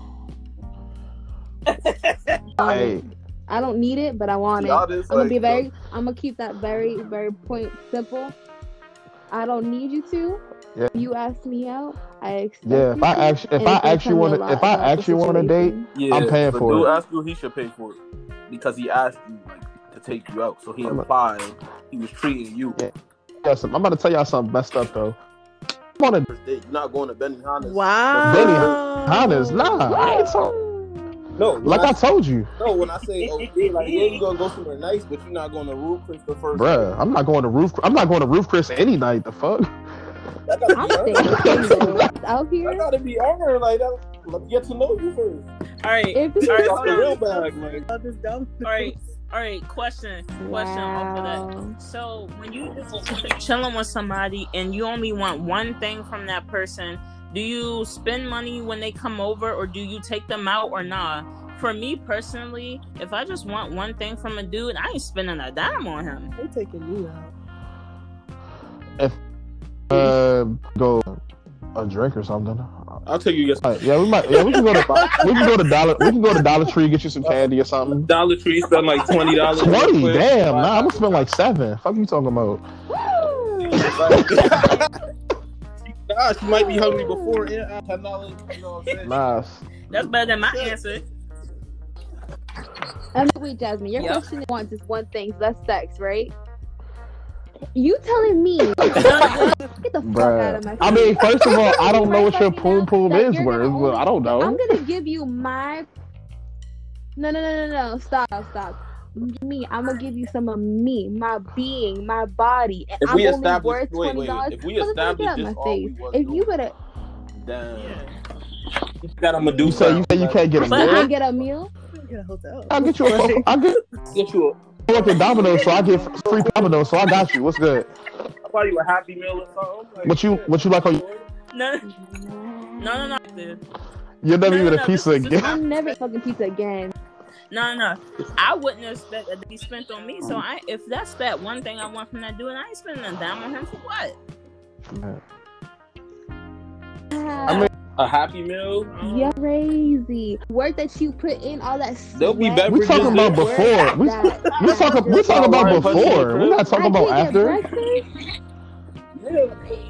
Hey, I don't need it, but I want it. Y'all I'm just, gonna like, be very. I'm gonna keep that very, very point simple. I don't need you to. Yeah. You ask me out. I expect. yeah. you If I to, ask, if I actually tell want a to, if I actually want a date. Yeah, I'm paying for dude it. asked you, he should pay for it because he asked you like to take you out. So he implied he was treating you. Yeah. yes, I'm about to tell y'all something messed up though. I'm on a First date, You're not going to Benihana's. Wow. Benihana's. Nah, I ain't talk, No, like I, I told you, no. When I say oh, like yeah, you gonna go somewhere nice, but you're not going to Ruth's Chris the first. bruh. I'm not going to roof. I'm not going to Ruth's Chris any night. The fuck. That gotta I'm be staying out That here. gotta be earned. Like that. Let me get to know you first. All right. If this All right, is Talk the real bag, like. All this dumb. All right. All right. Question. Question off of that. So when you just chilling with somebody and you only want one thing from that person, do you spend money when they come over or do you take them out or not? For me personally, if I just want one thing from a dude, I ain't spending a dime on him. They taking me out. Uh, go a drink or something. I'll take you get All right, yeah, we might. Yeah, we can go to we can go to Dollar we can go to Dollar Tree get you some candy or something. Dollar Tree. Spend like twenty dollars. Twenty, damn. Nah, I'm gonna spend like seven. Fuck you talking about? Gosh, you might be hungry before and after ten dollars. You know what I'm saying? Nah, That's better than my answer. Um, wait, Jasmine, your Yep. question wants is one thing, so that's sex, right? You telling me? Get the fuck out of my face. I mean, first of all, I don't know what your Fucking poom poom that is you're worth. gonna I don't know. I'm gonna give you my. No, no, no, no, no! Stop, stop. Me, I'm gonna give you some of me, my being, my body. And If I'm we only establish- worth wait, wait, twenty dollars. if we establish get out this my all face. we If you would have. Damn. Yeah. You got a Medusa. You say you say you can't get a But I meal. can get a meal. Get a hotel. I'll get you a. I'll get get you a. I work at Domino's, so I get free Domino's, so I got you. What's good? I'll buy you a Happy Meal or something. What you what you like on? No, no, no, no. dude. You're never No, even no, a pizza this is- again. I'm never fucking pizza again. No, no, I wouldn't expect that to be spent on me. So I, if that's that one thing I want from that dude, I ain't spending a dime on him for what? I mean, uh-huh. A happy meal. Yeah, crazy work that you put in, all that. There'll be sweat, beverages we talking about before. We that- we talking we just- talking about before. We're not talking about after.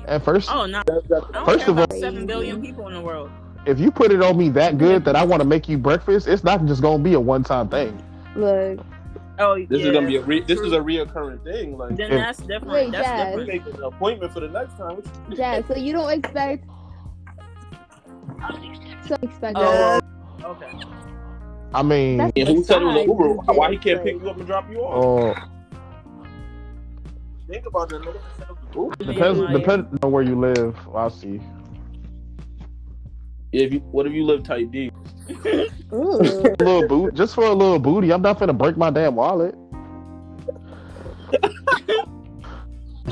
At first, Oh no, That's- that's- I don't First of all- seven billion people in the world. if you put it on me that good that I want to make you breakfast, it's not just gonna be a one time thing. Look, Oh, This yeah. is gonna be a re- this is a reoccurring thing. Like Then If- that's different. Wait, that's Jazz. we different. make an appointment for the next time. yeah. So you don't expect. So expect. Oh, okay. I mean, That's- And who said it was Uber? Why he can't like- pick you up and drop you off? oh, Think about that. nigga it was an Uber. depends depends on where you live. I'll see. If you, what if you live tight D? Little boot, just for a little booty. I'm not gonna break my damn wallet.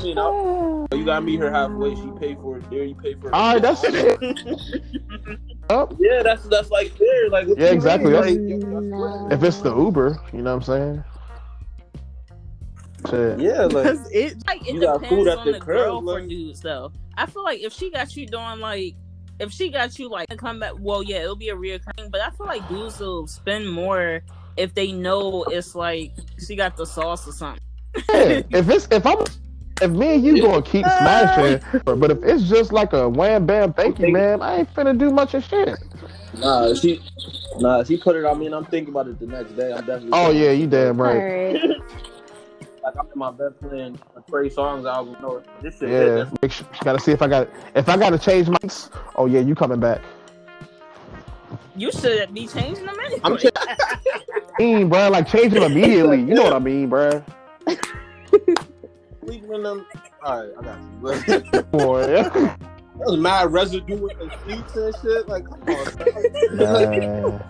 I mean, I, you gotta meet her halfway. She pay for it there. You pay for it. All right, that's it. Up. Yeah, that's that's like there. Like what Yeah, you exactly, mean? that's- Like, No. If it's the Uber, you know what I'm saying? Shit. Yeah, like That's it. Like it You got food depends at on the the, crib, girl for dudes though. I feel like if she got you doing like if she got you like come back well yeah, it'll be a reoccurring, but I feel like dudes will spend more if they know it's like she got the sauce or something. Yeah, if it's if I'm if me and you gonna keep smashing, but if it's just like a wham bam thank you man, I ain't finna do much of shit. nah, she nah, she put it on me, and I'm thinking about it the next day. I'm definitely. Oh yeah, you damn All right. right. Like I'm in my bed playing a Trey Songz album. No, this shit. Yeah, Yeah. make sure, gotta see if I got if I gotta change mics. Oh yeah, you coming back? You should be changing them anyway. I'm mean, bro, like change them immediately. You know what I mean, bro? Leaving them. All right, I got you. that Boy, yeah. was mad residue in the sheets and shit. Like, come on. man. Man.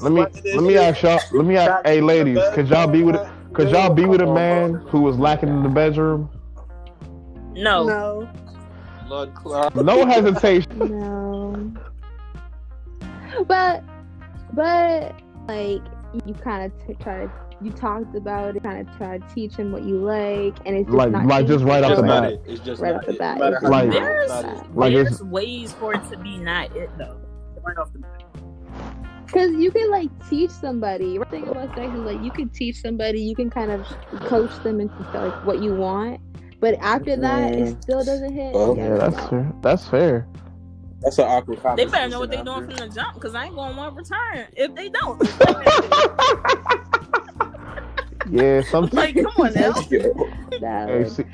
Let me let me ask y'all. Let me ask. Hey, ladies, could y'all be with a, could y'all be with a man who was lacking in the bedroom? no. No. Blood clot. No hesitation. No. But, but like you kind of t- try to you talked about it, kind of try to teach him what you like, and it's just Like- not like just right off the bat. it. It's just Right off the it. bat, No it's how Like- you do it, There's it's not it. Like there's it's- ways for it to be not it though. Right off the bat. Because you can like teach somebody. One thing about sex is like you can teach somebody. You can kind of coach them into like what you want. But after that, it Mm. still doesn't hit. Well, Yeah, that's know. fair. That's fair. That's an awkward They better know what they're doing from the jump because I ain't gonna want to return if they don't. Yeah, some. like, come on now. That, Hey, like, see,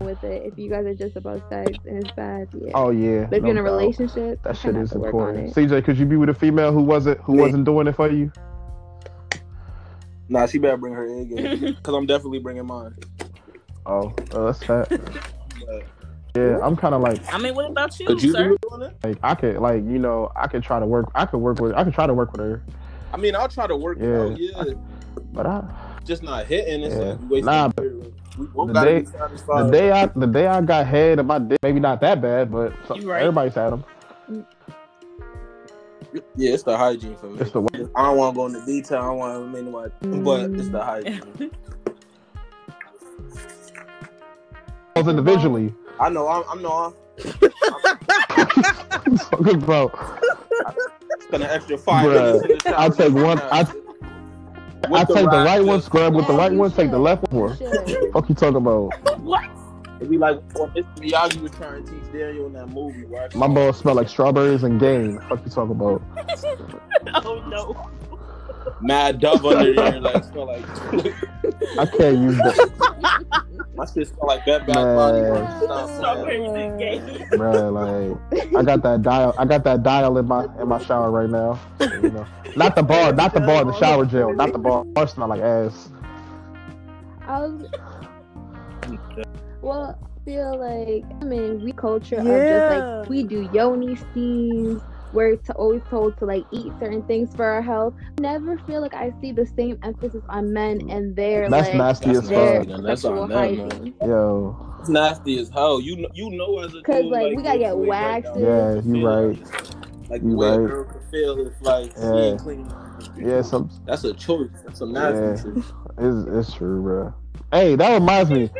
with it. If you guys are just about sex and it's bad, yeah. oh yeah. but if you're in a doubt. relationship, that you shit is have to work on important. CJ, could you be with a female who wasn't who Me. wasn't doing it for you? Nah, she better bring her egg in because I'm definitely bringing mine. Oh, oh that's fat. Yeah, I'm kind of like I mean, what about you, could you sir? be doing it? like I could like you know I could try to work I could work with I could try to work with her, I mean, I'll try to work Yeah. it out. Yeah, but I just not hitting. It's Yeah. like wasting Nah, material. We the day- the day I the day I got head and my dick maybe not that bad, but so- right. everybody's had them. yeah, it's the hygiene for me. It's the way. I don't want to go into detail. I don't want to mean what, but it's the mm. hygiene. individually, I know. I'm. I'm no. bro. I'm spending extra five Bruh, minutes in. I'll take one. I I the take the right one, just- scrub with the right one, take the left one. You should. Fuck you talking about? what? It'd be like what Mr. Miyagi was trying to teach Daniel in that movie. Where My balls smell like strawberries and game. Fuck you talking about? Oh no. Mad Dove under here. like smell like I can't use that, my shit smell like Bed Bath Body Works. Stop Strawberry playing. bro. Like I got that dial. I got that dial in my in my shower right now. You know, not the bar, not the bar, the shower gel, not the bar. Bar smell like ass. I was, well, I feel like I mean we culture of Yeah. just like we do yoni steams. We're to, always told to like eat certain things for our health. Never feel like I see the same emphasis on men and their That's like nasty as their fuck. nasty. That's sexual on them, man. hygiene. Yo, It's nasty as hell. You know, you know as a Cause dude, like we gotta get waxed. right now. waxes. yeah, you right. Like You way a right. girl can feel if like she Yeah. ain't clean. Yeah, some That's a choice. That's a nasty Yeah. choice. it's, it's true, bro. Hey, that reminds me.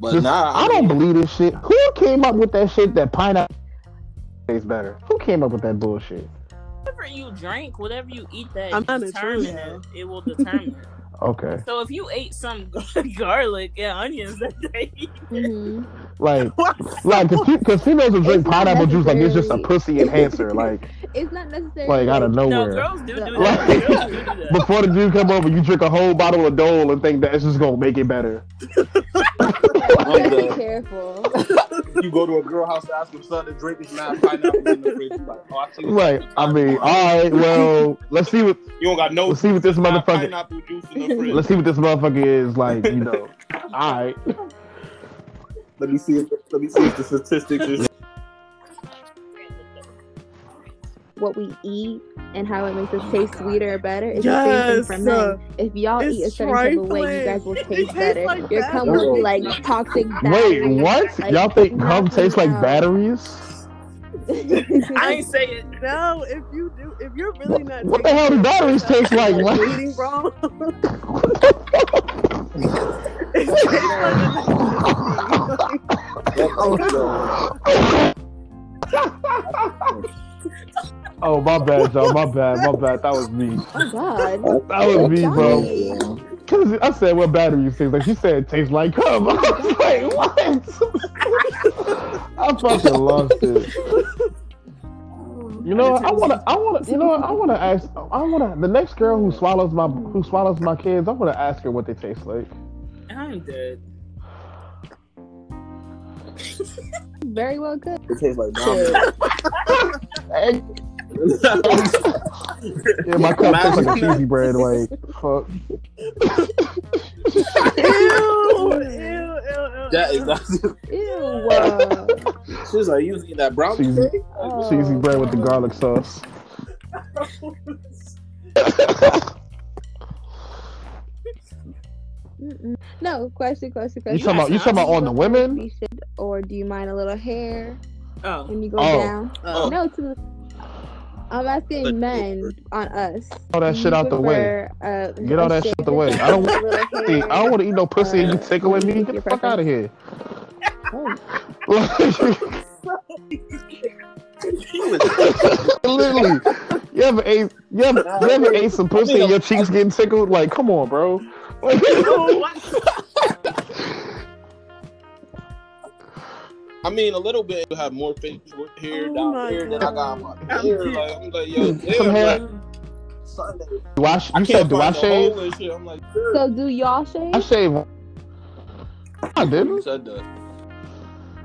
But Just- nah, I don't believe this shit. Who came up with that shit that pineapple tastes better? Who came up with that bullshit? Whatever you drink, whatever you eat, that I'm not a determine true it. It will determine. it. Okay, So if you ate some garlic and onions that day, hmm like, like, because females will drink pineapple juice like it's just a pussy enhancer, like, It's not necessarily like out of no, nowhere. girls do do Like- that. Girls do do that. Before the dude come over, you drink a whole bottle of Dole and think that it's just gonna make it better. I'm Be the- careful. you go to a girl house, ask them son to drink this mad pineapple in the fridge. Like, oh, I see Right. I mean, all right. Well, let's see what you don't got no let's see what this motherfucker. pineapple juice in the fridge. Let's see what this motherfucker is like. You know. All right. Let me see. If, let me see if the statistics is. What we eat and how it makes us oh taste sweeter or better is the same thing for men. If y'all it's eat a certain type of way, you guys will trifling. It taste better. like Your cum will be like toxic. Wait, what? like, Y'all think cum tastes like else. batteries? I ain't say it. No, if you do, if you're really not. What the hell do batteries taste like? What? Eating wrong. it tastes Oh my bad, y'all. My bad. My bad. That was me. Oh God. That was me, bro. Cause I said what batteries taste like. She said it tastes like cum. I was like, what? I fucking lost it. You know. I wanna, I wanna, you know. I wanna ask, I wanna, the next girl who swallows my, who swallows my kids, I wanna ask her what they taste like. I'm dead. Very well good. It tastes like vomit. Hey, yeah, my cup tastes like a cheesy bread. Like, fuck. ew, ew, ew, ew. That is. Ew. Uh, She like, you was eating that brown Cheesy. cake? oh. Cheesy bread with the garlic sauce. Mm-mm. No, question, question, question. You talking about, you talking about on the women? Or do you mind a little hair Oh, when you go Oh. down? Oh. No, to the. I'm asking men on us. All that shit out the way. prefer, Uh, Get all that shit out the way. I don't a little See. I don't want to eat no pussy and you tickling me. Get the fuck out of here. Literally, you ever ate, you ever, you ever ate some pussy and your cheeks getting tickled? Like, come on, bro. I mean, a little bit. You have more facial hair Oh down my here than I got on my hair. Like, I'm like, yo, Some damn, hair. like, son, do I? sh- I You can't said do I find the hole shave? I'm like, So do y'all shave? I shave. I didn't. said that.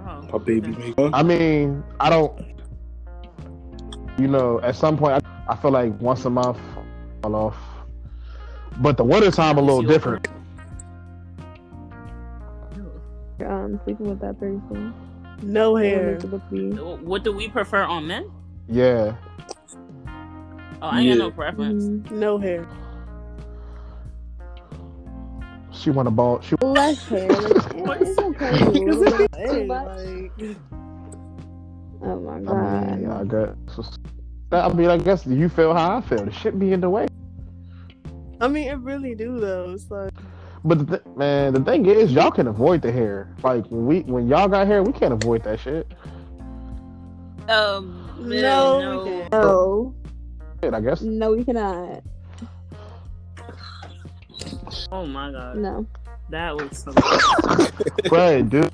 oh. My baby make I mean, I don't. You know, at some point, I, I feel like once a month, fall off. But the winter time a little different. Um, sleeping with that person. No hair. makes it look weird? What do we prefer on men? Yeah. Oh, I ain't got no preference. Mm, No hair. She want a ball. She less hair. Like, it's okay. a Because little if bit it's too much. like, Oh my I god. mean, I guess. I mean, I guess you feel how I feel. The shit be in the way. I mean, it really do though. It's like But the th- man, the thing is, y'all can avoid the hair. Like when we, when y'all got hair, we can't avoid that shit. Um, no, no. No, I guess. no, we cannot. Oh my god, No. that was so. right, dude.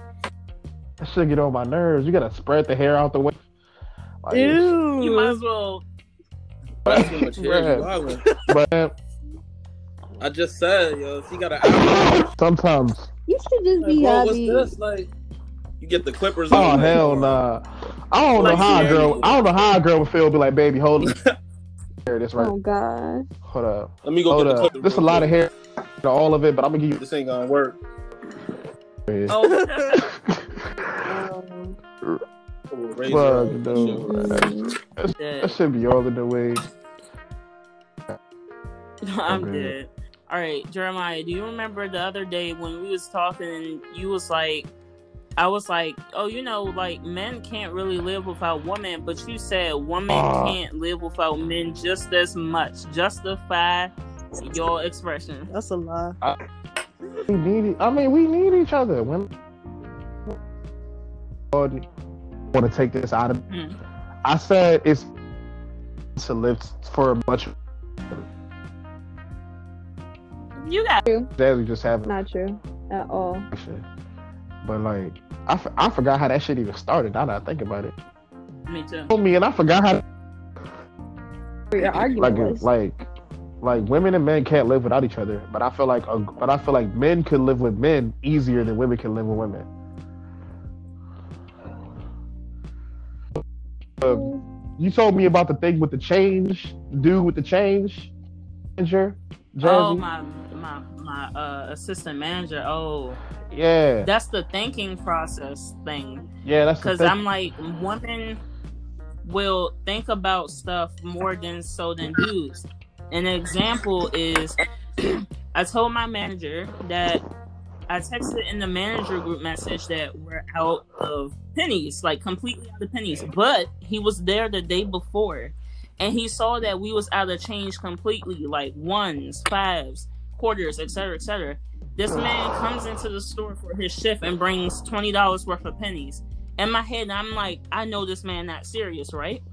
That shit get on my nerves. You gotta spread the hair out the way. Like, Ew. You might as well. That's too much hair. You Bruh. wildin'. But man, I just said, yo, she got an afro. sometimes, You should just Like, be bro, what's happy. this? Like, you get the clippers. oh on, like, hell nah. I don't know how a girl. I don't know how a girl would feel. Be like, baby, hold it. Hair, this right. Oh god. Hold up. Let me go Hold get the up. clippers. There's a lot of quick. hair. All of it, but I'm gonna give you This ain't gonna work. Oh, Um, Oh, Fuck, that no. shit work. Mm. dead. That should be all in the way. I'm Okay. dead. All right, Jeremiah, do you remember the other day when we was talking? You was like, I was like, oh, you know, like men can't really live without women, but you said women Uh. can't live without men just as much. Justify your expression. That's a lie. We need. I mean, we need each other. Women want to take this out of. Hmm. I said it's to live for a much. You got Daily just having Not true at all. But like, I, f- I forgot how that shit even started. Now that I think about it, me too. told me, and I forgot how Your like argument was. like like women and men can't live without each other. But I feel like uh, but I feel like men could live with men easier than women can live with women. Uh, you told me about the thing with the change, dude with the change, manager, Jazzy. Oh my my my uh, assistant manager. Oh, yeah, that's the thinking process thing. yeah, that's Because. I'm like, women will think about stuff more than so than dudes. An example is, I told my manager that I texted in the manager group message that we're out of pennies, like completely out of pennies. But he was there the day before, and he saw that we was out of change completely, like ones, fives, quarters, etc., etc. This man comes into the store for his shift and brings twenty dollars worth of pennies. In my head, I'm like, I know this man not serious, right?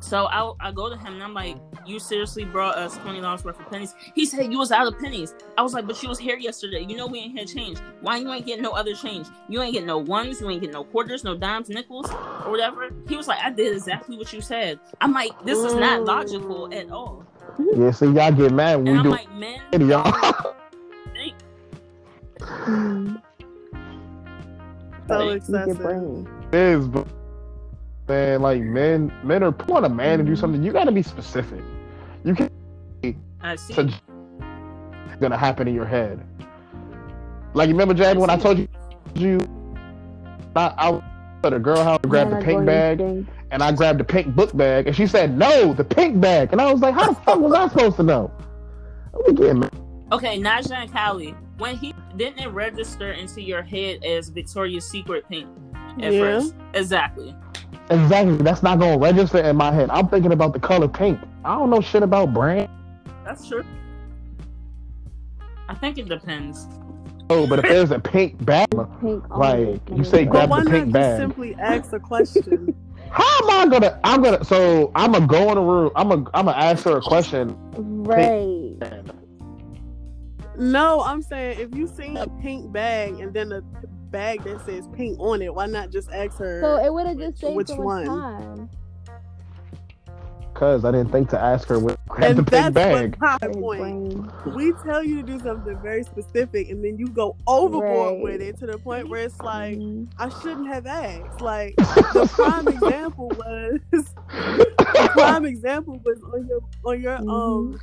So I, I go to him and I'm like, you seriously brought us twenty dollars worth of pennies? He said you was out of pennies. I was like, but you was here yesterday. You know we ain't had change. Why you ain't getting no other change? You ain't getting no ones. You ain't getting no quarters, no dimes, nickels, or whatever. He was like, I did exactly what you said. I'm like, this is not logical at all. Yeah, see, y'all get mad when And we I'm do like, men, it, y'all. So Right. use your excessive. It is, but man, like men, men are want a man to Mm-hmm. do something. You got to be specific. You can't I see. It's gonna happen in your head. Like you remember, Jad, when I told you, you, I, I at a girl house, grabbed the Man, I pink go bag, instinct. And I grabbed the pink book bag, and she said, "No, the pink bag," and I was like, "How the fuck was I supposed to know?" Let me. Okay, Naja and Callie, when he didn't it register into your head as Victoria's Secret pink at Yeah. first? Exactly. Exactly, that's not gonna register in my head. I'm thinking about the color pink. I don't know shit about brand. That's true. I think it depends. Oh, but if there's a pink bag, Pink Like, always, you say grab the not pink just bag. simply ask a question? How am I gonna? I'm gonna. So I'm gonna go in the room. I'm gonna. I'm gonna ask her a question. Right. no, I'm saying if you see a pink bag and then a bag that says pink on it, why not just ask her? So it would have just saved Which one? time. Cause I didn't think to ask her what grab and the that's pink bag. what my point. We tell you to do something very specific, and then you go overboard Right. with it to the point where it's like Mhm. I shouldn't have asked. Like the prime example was the prime example was on your on your um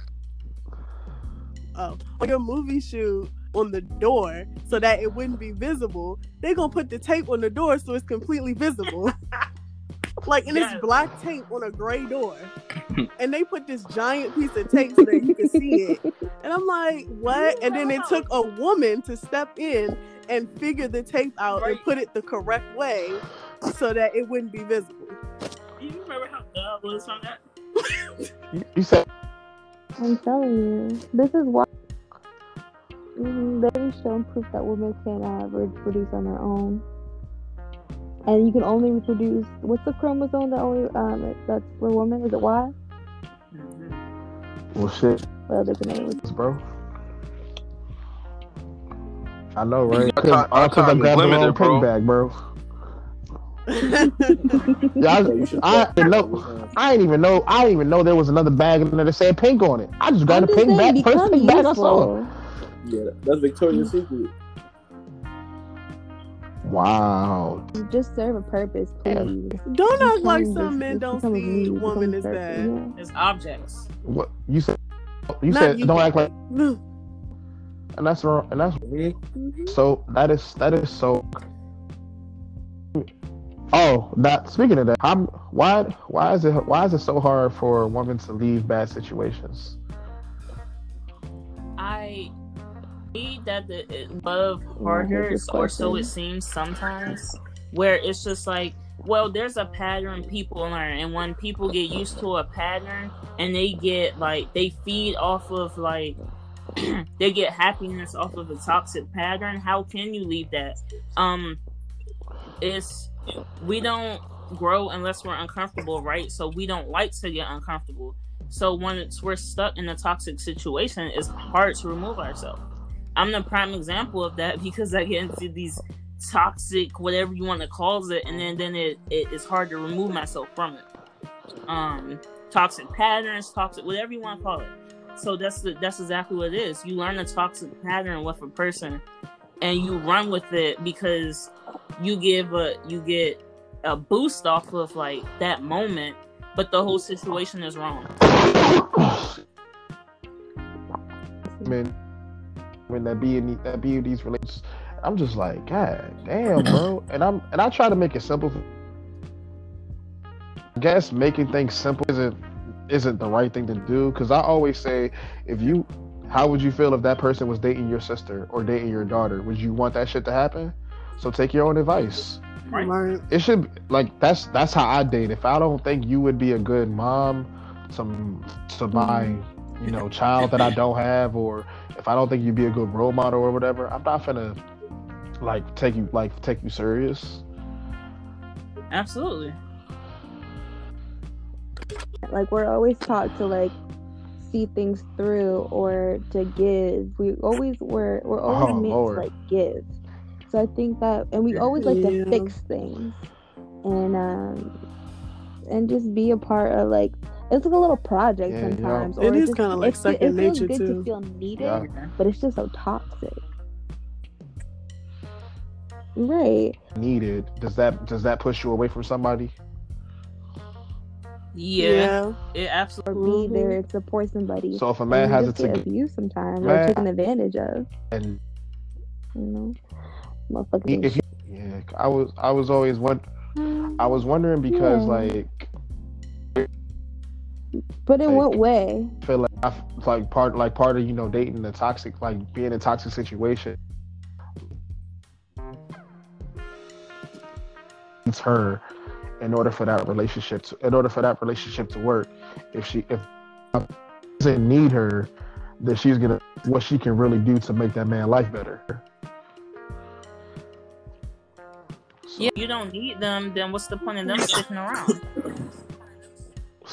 oh on your movie shoot on the door so that it wouldn't be visible. They're gonna put the tape on the door so it's completely visible. like and Yes. it's black tape on a gray door. and they put this giant piece of tape so that you can see it. And I'm like, what? And then it took a woman to step in and figure the tape out and put it the correct way so that it wouldn't be visible. You remember how God was on that? You- You said I'm telling you, this is why they've shown proof that women can uh, reproduce on their own, and you can only reproduce. What's the chromosome that only um that's for women? Is it Y? well, shit, What other name is? bro. I know, right? Our time- All our because I is grabbed the wrong limited, bro. bag, bro. Yeah, I, I didn't know. I didn't even know. I didn't even know there was another bag in there that said pink on it. I just got I'm the pink bag, first pink bag I saw. Yeah, that's Victoria's Secret. Wow. Just serve a purpose, please. don't act like some men don't see women woman become as a bad. purpose, objects. What you said? You Not said you. don't act like, No. and that's wrong. And that's Me? Mhm. so. That is that is so. Oh, that. Speaking of that, I'm, why why is it why is it so hard for women to leave bad situations? I me that the it- love harder, or so it seems sometimes, where it's just like, well, there's a pattern people learn, and when people get used to a pattern and they get like they feed off of like they get happiness off of a toxic pattern, how can you leave that? Um, it's we don't grow unless we're uncomfortable, right? So we don't like to get uncomfortable. So when it's, we're stuck in a toxic situation, it's hard to remove ourselves. I'm the prime example of that because I get into these toxic, whatever you want to call it, and then then it, it it's hard to remove myself from it. Um, toxic patterns, toxic, whatever you want to call it. So that's the, that's exactly what it is. You learn a toxic pattern with a person, and you run with it because you give a you get a boost off of like that moment, but the whole situation is wrong. when that be in that be in these relationships, I'm just like, God damn, bro. And I'm and I try to make it simple. I guess making things simple isn't isn't the right thing to do because I always say, if you, how would you feel if that person was dating your sister or dating your daughter? Would you want that shit to happen? So take your own advice. Right. Right. It should like that's that's how I date. If I don't think you would be a good mom to to my mm-hmm. you know child that I don't have, or if I don't think you'd be a good role model or whatever, I'm not gonna like take you like take you serious. Absolutely. Like we're always taught to like see things through or to give. We always we're we're always Oh, meant Lord. to like give. So I think that and we always like Yeah. to fix things and um and just be a part of like it's like a little project Yeah, yeah. sometimes. It or is just- kinda like it fe- second it feels nature, good too. to feel needed, Yeah. but it's just so toxic. Right. Needed does that does that push you away from somebody? Yeah, it absolutely. Or be Mhm. there to support somebody. So if a man has just it get to abused sometimes or Man. taken advantage of. and You know, motherfuckers. if you, yeah, I was I was always one. I was wondering because Yeah. like But in like- what way? I feel like I f- like part like part of you know dating the toxic like being in a toxic situation. It's her in order for that relationship to in order for that relationship to work. If she if doesn't need her, then she's gonna what she can really do to make that man life better. Yeah, you don't need them. Then what's the point of them sticking around?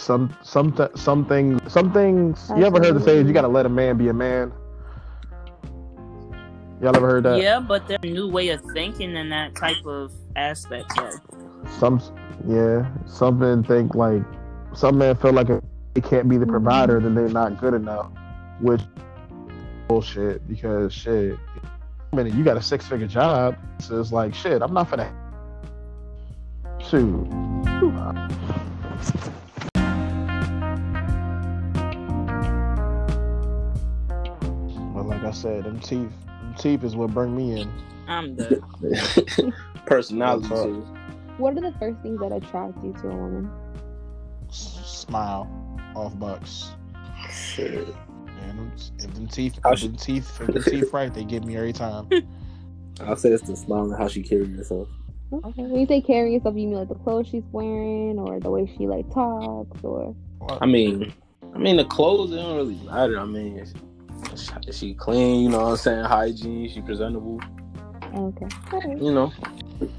Some some th- some things some things you ever heard the saying you gotta let a man be a man. Y'all ever heard that? yeah, but there's a new way of thinking in that type of aspect. Though. some yeah some men think like some men feel like if they can't be the mm-hmm. provider then they're not good enough which bullshit because shit I mean you got a six figure job so it's like shit I'm not gonna shoot I said them teeth them teeth is what bring me in I'm the Personality too. What are the first things that attract you to a woman? Smile off bucks Shit. Man, them, if them teeth, How if she- them teeth, if them teeth right, they get me every time. I'll say it's the smile and how she carries herself. Okay. When you say carrying yourself, you mean like the clothes she's wearing, or the way she like talks, or I mean, I mean the clothes it don't really matter. I mean, is, is she clean? You know what I'm saying? Hygiene. She presentable. okay. Alright. You know,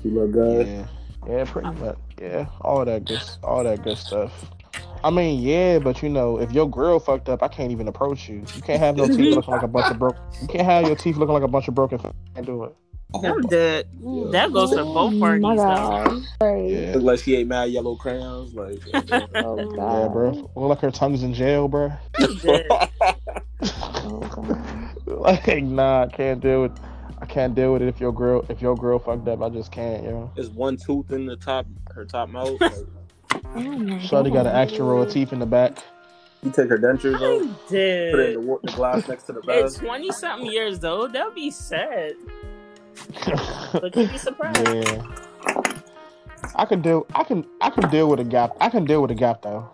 she look good. Yeah, yeah, pretty um. much. Yeah, all that good, all that good stuff. I mean, yeah, but you know, if your grill fucked up, I can't even approach you. You can't have no teeth looking like a bunch of broke. You can't have your teeth looking like a bunch of broken. f- Can't do it. Oh, I'm dead. That goes to both Oh parties my though. god. Yeah, Look like she ate mad yellow crayons. Like, Oh yeah, bro. Look like her tongue's in jail, bro. Oh like, nah, I can't deal with. I can't deal with it if your grill, if your grill fucked up. I just can't, yo. There's one tooth in the top, her top mouth. Like, Oh Shawty got an extra row of teeth in the back. you take her dentures off, I'm put it in the, the glass next to the At bed. 20 something years though, that'd be sad. But you'd be surprised. Yeah. I can deal. I can. I can deal with a gap. I can deal with a gap though.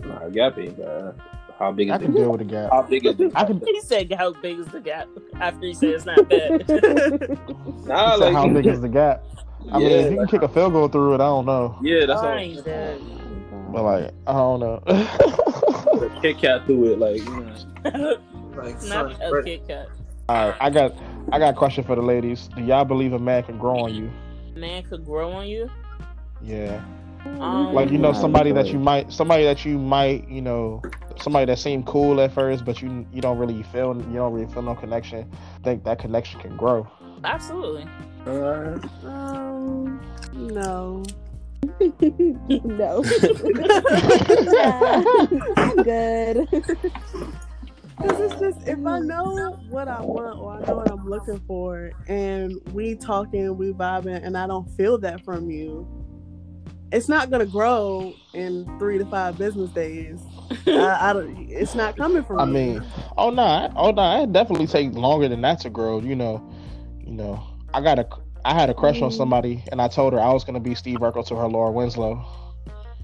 Nah, Gap ain't bad. How big is I the can deal with a gap. How big is the I can. He said, "How big is the gap?" After he said it's not bad. Nah, Said like how big is the gap? I mean, Yeah, if you can kick a field goal through it, I don't know. yeah, that's I all. But like, I don't know. Kit Kat through it, like you know, like not son, a bro. Kit Kat. All right, I got, I got a question for the ladies. Do y'all believe a man can grow on you? Man could grow on you. Yeah, Um, like you know, somebody that you might, somebody that you might, you know, somebody that seemed cool at first, but you, you don't really feel, you don't really feel no connection. Think that connection can grow. Absolutely. Alright. Um, no. no. I'm good. Cause it's just if I mm. know what I want or I know what I'm looking for, and we talking, we vibing, and I don't feel that from you, it's not gonna grow in three to five business days. I, I don't. It's not coming from. I you. mean, oh no, I- oh no, it definitely take longer than that to grow. You know, you know, I got a, I had a crush on mm. somebody, and I told her I was gonna be Steve Urkel to her Laura Winslow.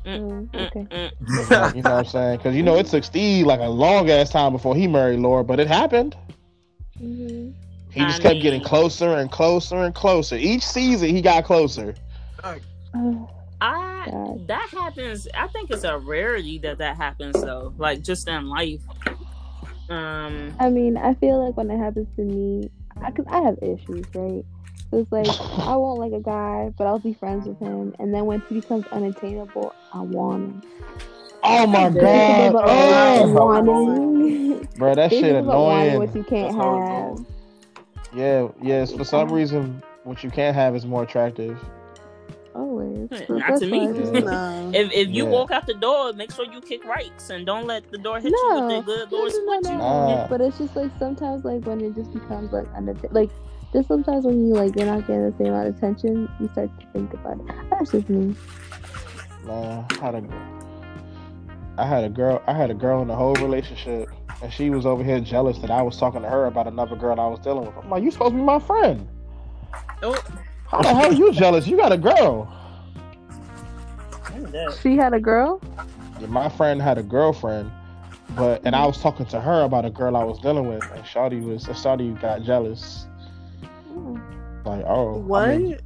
Mm, okay. You know what I'm saying? Because you know it took Steve like a long ass time before he married Laura, but it happened. hmm He just I kept mean- getting closer and closer and closer. Each season he got closer. Oh, I God. that happens. I think it's a rarity that that happens though. Like just in life. Um. I mean, I feel like when it happens to me, because I, have issues, right? So it's like I won't like a guy, but I'll be friends with him, and then when he becomes unattainable, I want him. Oh my god, oh, wanting. bro, that shit about wanting what you can't That's have. Yeah, yes. For some reason, what you can't have is more attractive. Always. Not to me. why I just- Yeah. no. If if you Yeah. walk out the door, make sure you kick rights and don't let the door hit you with the good no, Lord no, no, split you. Nah. But it's just like sometimes, like when it just becomes like unatta- like just sometimes when you like you're not getting the same amount of attention, you start to think about it. That's just me. Man, I had a, I had a girl, I had a girl in the whole relationship, and she was over here jealous that I was talking to her about another girl I was dealing with. I'm like, you supposed to be my friend. Oh, How the hell you jealous? You got a girl. She had a girl. Yeah, my friend had a girlfriend, but and I was talking to her about a girl I was dealing with, and Shawty was, Shawty got jealous. Like, oh, What? I mean,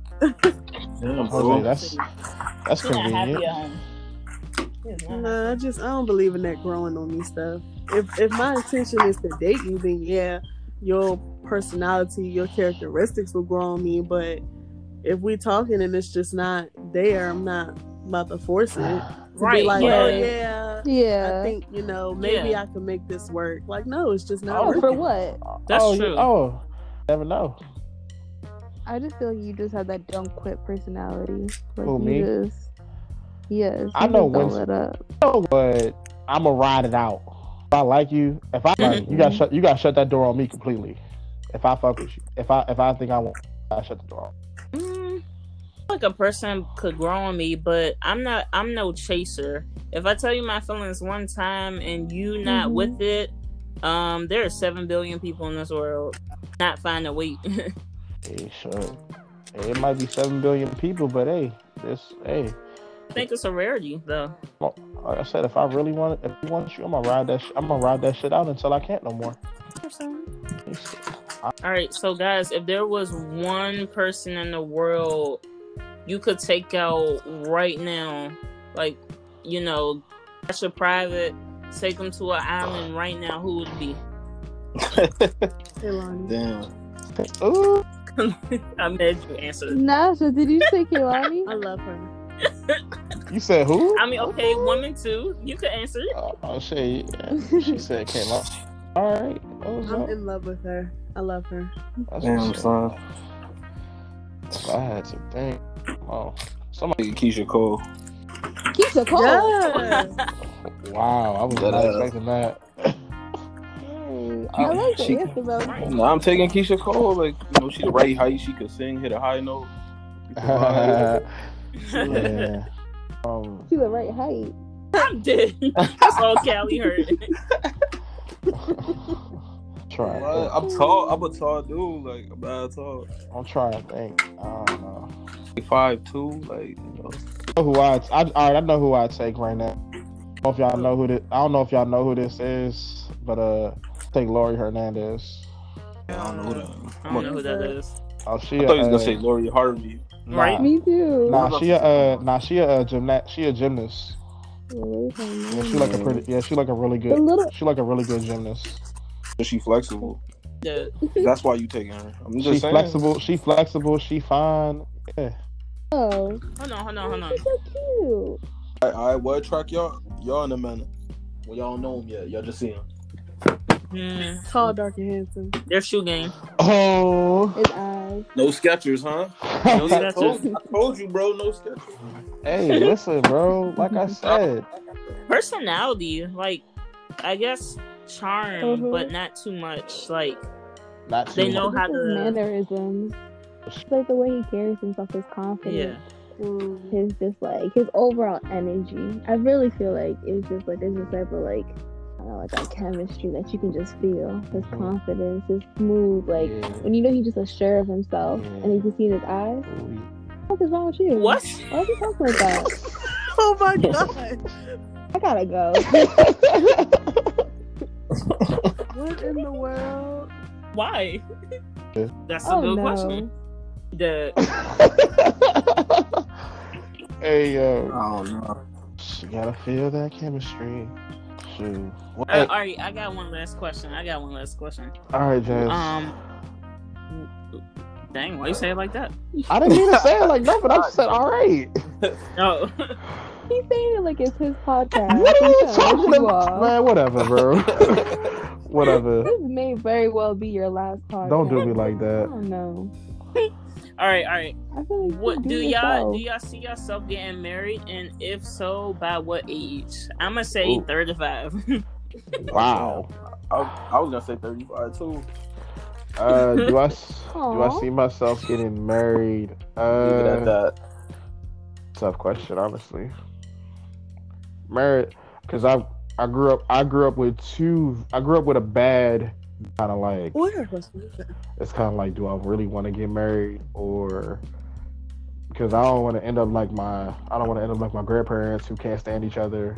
Jose, that's that's She's convenient. at home. She's not No, I just I don't believe in that growing on me stuff. If if my intention is to date you, then yeah, your personality, your characteristics will grow on me. But if we talking and it's just not there, I'm not about to force it. To Right, be like, yeah. oh yeah, Yeah. I think you know maybe Yeah. I can make this work. Like no, it's just not Oh, oh, working. for what? That's oh, you- true. Oh, never know. I just feel like you just have that don't quit personality. Like Who, you me? just yes. I know just don't when- let up. know what? I'm gonna ride it out. If I like you, if I like you, you got shut. You got shut that door on me completely. If I fuck with you, if I if I think I want, I shut the door. On. Mm, like a person could grow on me, but I'm not. I'm no chaser. If I tell you my feelings one time and you not Mhm. with it, um, there are seven billion people in this world. Not find a wait. Hey, sure. Hey, it might be seven billion people, but hey, this hey, I think it's a rarity though. like I said, if I really want, it, if you want you, I'm gonna ride that. Sh- I'm gonna ride that shit out until I can't no more. All right, so guys, if there was one person in the world you could take out right now, like you know, that's your private, take them to an island right now, who would it be? Hey, Damn. Ooh, I made you answer. Nasha, did you say Kehlani? I love her. you said who? I mean, okay, woman too. You could answer it. Oh, oh shit. Yeah. She said came up. All right. I'm up. in love with her. I love her. That's Damn, what's up. son. If I had to think. Oh, somebody. Keyshia Cole. Keyshia Cole. Yes. Wow, I was not expecting that. Hey, I like the She- answer though. No, I'm taking Keyshia Cole. Like, you know, she the right height. She could sing, hit a high note. You yeah. Um, She's the right height. I'm dead. That's all Callie heard. try. What? I'm tall. I'm a tall dude. Like, I'm not tall. I'm trying to think. I don't know. Like, Five two. Like, you know. I know who I, I, all right, I know who I take right now. don't know if y'all know who this. I don't know if y'all know who this is, but uh, take Laurie Hernandez. I don't know who that. I don't know who that is. Oh, she. I thought you was uh, gonna say Lori Harvey. nah, Right. Me too. Nah, she a uh, nah, she a uh, gymnast. She a gymnast. Really? Yeah, she like a pretty. Yeah, she like a really The good. little She like a really good gymnast. Is she flexible? The, That's why you taking her. I'm just She saying. flexible. She flexible. She fine. Yeah. oh, hold on, hold on, hold on. she's so cute. All right, all right, what track y'all? Y'all in a minute. Well, y'all don't know him yet. Y'all just see him. Hmm, Tall, dark, and handsome. their shoe game. Oh. His eyes. No Skechers, huh? No Skechers. I, told, I told you, bro. No Skechers. hey, listen, bro. Like I said, Personality, like I guess charm, Mhm. but not too much. Like not too They know much. how his to- mannerisms. It's like the way he carries himself, his confidence. yeah, Mm. his just like his overall energy. I really feel like it's just like there's this type of like I don't know, like that chemistry that you can just feel. His Mhm. confidence, his smooth, like Yeah. when you know he's just assured of himself Yeah. and you can see in his eyes. Ooh. What is wrong with you? what? Why is he talking like that? Oh my god! I gotta go. what in the world? Why? That's a oh good no. question. The hey yo, I don't you gotta feel that chemistry. Shoot. What- uh, all right, I got one last question. I got one last question. all right, Jazz. Um, dang, why you say it like that? I didn't mean to say it like that, but I just said all right. Oh, He's saying it like it's his podcast. What are you He's trying to talking about, man? Whatever, bro. whatever. This may very well be your last podcast. Don't do me like I that. don't know. all right, all right. I like What do y'all yourself. do? Y'all see yourself getting married, and if so, by what age? I'm gonna say Ooh. 35. Wow. I, I was gonna say 35 too. Uh, do I s- do I see myself getting married? Leave it at Uh, that. tough question, honestly. Married, because I I grew up I grew up with two. I grew up with a bad kind of like. Where? It's kind of like, do I really want to get married or? Because I don't want to end up like my I don't want to end up like my grandparents who can't stand each other.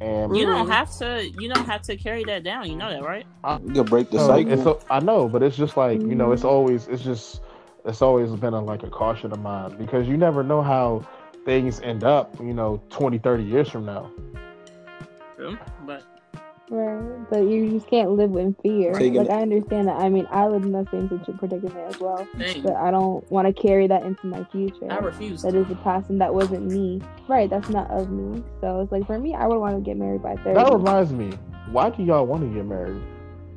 And you don't have to. You don't have to carry that down. You know that, right? You can break the No, cycle. it's a- I know, but it's just like you know, it's Mhm. always it's just it's always been a, like a caution of mine because you never know how things end up. You know, 20, 30 years from now. True, but Right, but you just can't live in fear. Taking like it- I understand that. I mean, I live in the same situ- predicament as well, dang, but I don't want to carry that into my future. I refuse. That is the past, and that wasn't me. Right, that's not of me. So it's like for me, I would want to get married by thirty. That reminds me. Why do y'all want to get married?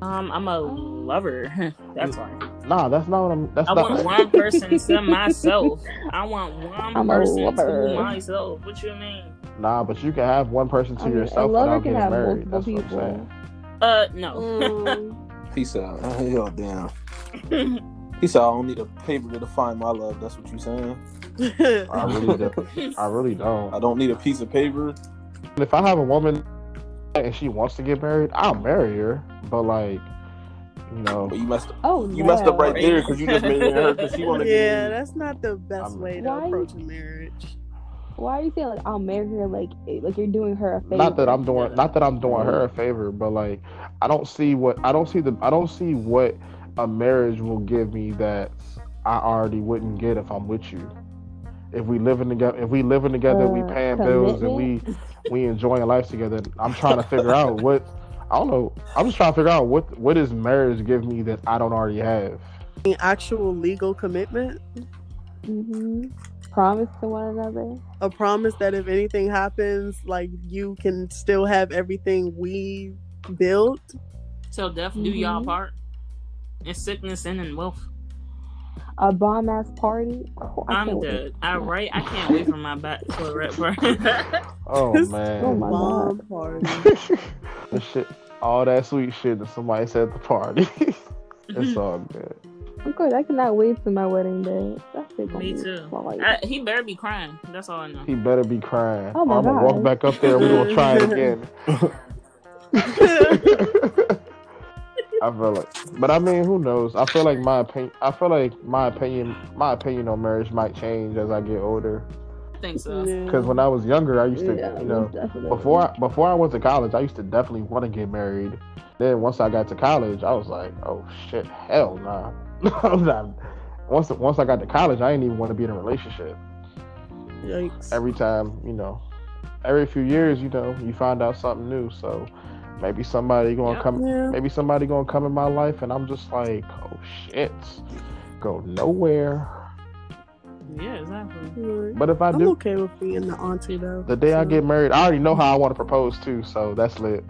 Um, I'm a lover. That's why. Nah, that's not what I'm. That's I not. want one person to myself. I want one I'm person to myself. What you mean? Nah, but you can have one person to I mean, yourself a lover without can getting have married. multiple That's what I'm people. Uh, no. Mm. Peace out. Hell damn. He said I don't need a paper to define my love. That's what you saying? saying. I really don't. I really don't. I don't need a piece of paper. If I have a woman and she wants to get married, I'll marry her. But like, you know, But you messed up. Oh, You messed up right there because you just made her because she want to yeah, get that's not the best I'm- way to Why- approach a married. Why are you saying like I'll marry her? Like eh, like you're doing her a favor. not that I'm doing, not that I'm doing her a favor, but like, I don't see what I don't see the I don't see what a marriage will give me that I already wouldn't get if I'm with you. If we living together, if we living together, we Uh, paying bills and we we enjoying life together. I'm trying to figure out what I don't know. I'm just trying to figure out what what does marriage give me that I don't already have. Actual legal commitment, hmm Promise to one another. a promise that if anything happens, like you can still have everything we built. Till death do y'all Mhm. part. In sickness and in wealth. A bomb ass party. Oh, I I'm dead. I right. I can't wait for my bachelorette party. Oh Oh man, my Bomb God. party. the shit, all that sweet shit that somebody said at the party. it's all good. I'm good. I cannot wait to my wedding day. That shit gonna Me be too. I, he better be crying. That's all I know. He better be crying. Oh my I'm gonna walk back up there. And we're gonna try it again. I feel like, but I mean, who knows? I feel like my opinion. I feel like my opinion. My opinion on marriage might change as I get older. I think so. Yeah. Because when I was younger, I used to, Yeah, you know, definitely. before I, before I went to college, I used to definitely want to get married. Then once I got to college, I was like, oh shit, hell nah. I'm not. Once once I got to college, I didn't even want to be in a relationship. Yikes. Every time, you know, every few years, you know, you find out something new. So maybe somebody gonna Yep. come, yeah. maybe somebody gonna come in my life, and I'm just like, oh shit, go nowhere. Yeah, exactly. But if I I'm do, okay with being the auntie though. the day I get married, I already know how I want to propose too. So that's lit.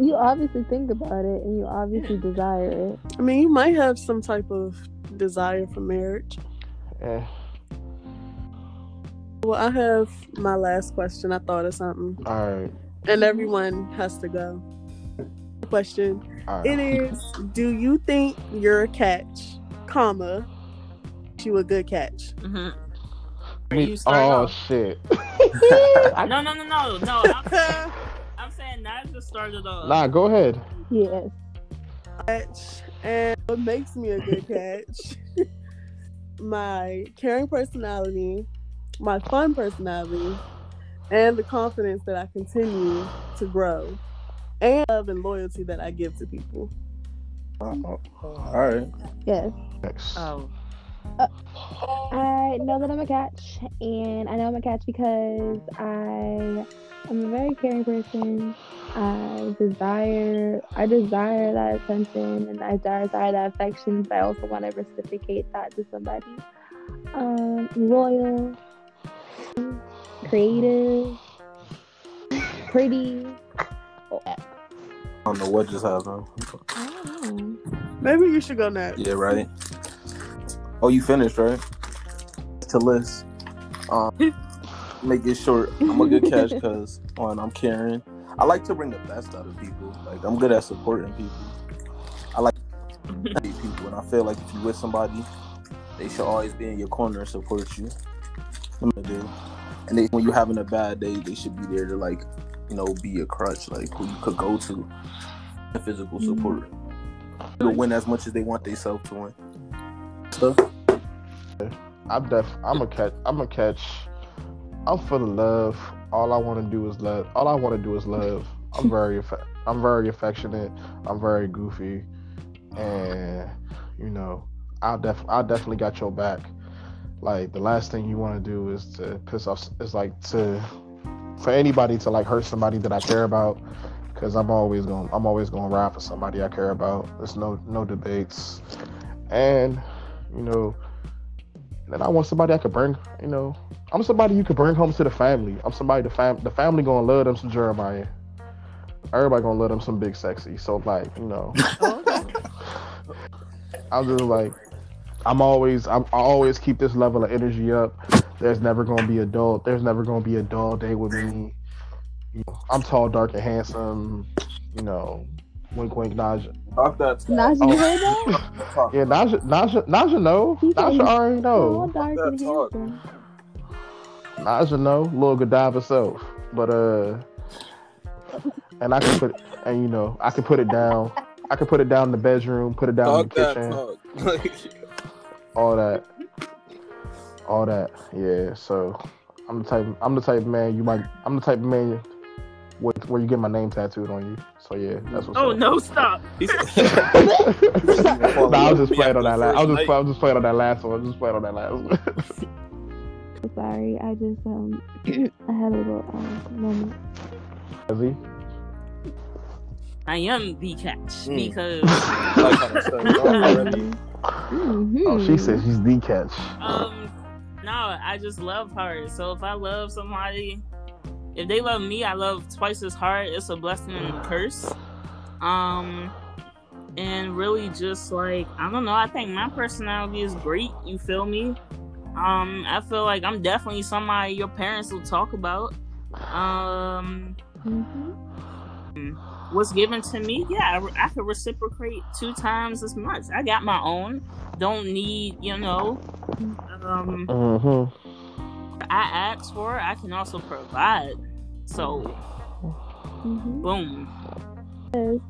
You obviously think about it and you obviously desire it. I mean, you might have some type of desire for marriage. Eh. Well, I have my last question. I thought of something, All right. and everyone has to go. Question. All right. It is: Do you think you're a catch, comma, you a good catch? hmm Me- you oh off. shit. No, no, no, no, no. I'm, I'm saying not just started off. nah, go ahead. Yes. catch, and what makes me a good catch? my caring personality, my fun personality, and the confidence that I continue to grow, and love and loyalty that I give to people. All right. Yes. Next. Oh, uh, I know that I'm a catch, and I know I'm a catch because I am a very caring person. I desire, I desire that attention, and I desire that affection. But I also want to reciprocate that to somebody. Um, loyal, creative, pretty. Oh, I don't know what just happened. I don't know. Maybe you should go next. Yeah, right. Oh, you finished, right? To list. Um, make it short. I'm a good catch because one, I'm caring. I like to bring the best out of people. Like I'm good at supporting people. I like people, and I feel like if you with somebody, they should always be in your corner and support you. I'm gonna do. And they, when you're having a bad day, they should be there to like, you know, be a crutch, like who you could go to, and physical mm-hmm. support. They'll win as much as they want themselves to win. Stuff. I'm def. I'm a catch. I'm a catch. I'm full of love. All I want to do is love. All I want to do is love. I'm very. affe- I'm very affectionate. I'm very goofy, and you know, I'll def. I definitely got your back. Like the last thing you want to do is to piss off. Is like to for anybody to like hurt somebody that I care about. Cause I'm always going. I'm always going to ride for somebody I care about. There's no no debates, and you know, then I want somebody I could bring. You know, I'm somebody you could bring home to the family. I'm somebody the fam the family gonna love them some Jeremiah. Everybody gonna love them some big sexy. So like, you know, I'm just like, I'm always I'm, I always keep this level of energy up. There's never gonna be a dull. There's never gonna be a dull day with me. You know, I'm tall, dark, and handsome. You know, wink, wink, Naja. Talk that Naja, talk. you heard that? Yeah, Naja, Naja, Naja know. He Naja he's already Tall, know. dark, and that talk. handsome. Naja know. Little Godiva self. But uh, and I can put and you know I can put it down. I can put it down in the bedroom, put it down in the that kitchen, talk. all that, all that. Yeah. So I'm the type. I'm the type of man you might. I'm the type of man where, where you get my name tattooed on you. So yeah, that's what's oh up. no, stop. He nah, I was just playing on that. Last, I was just, I was just playing on that last one. I was just playing on that last one. I'm sorry, I just um I had a little um moment. Z? I am the catch Mm. because like how to set it off already. Mhm. Oh, she said she's the catch. um no, I just love her. So if I love somebody, if they love me, I love twice as hard. It's a blessing and a curse. Um and really just like I don't know, I think my personality is great, you feel me? Um I feel like I'm definitely somebody your parents will talk about. Um Mhm. what's given to me, yeah, I, I could reciprocate two times as much. I got my own. Don't need, you know. Um, Mm-hmm. I ask for, I can also provide. So, Mhm. boom. Yes.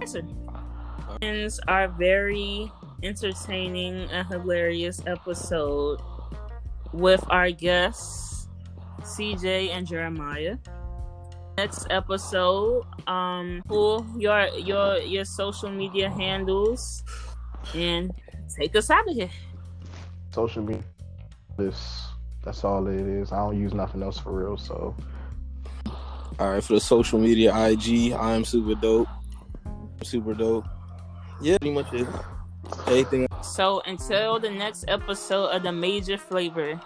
Listen, Friends are very entertaining and hilarious episode. with our guests, CJ and Jeremiah. Next episode, um, pull your your your social media handles and take us out of here. Social media. This that's all it is. I don't use nothing else for real. So All right, for the social media, IG, I am super dope. Super dope. Yeah, pretty much it. Anything So until the next episode of the Major Flavor,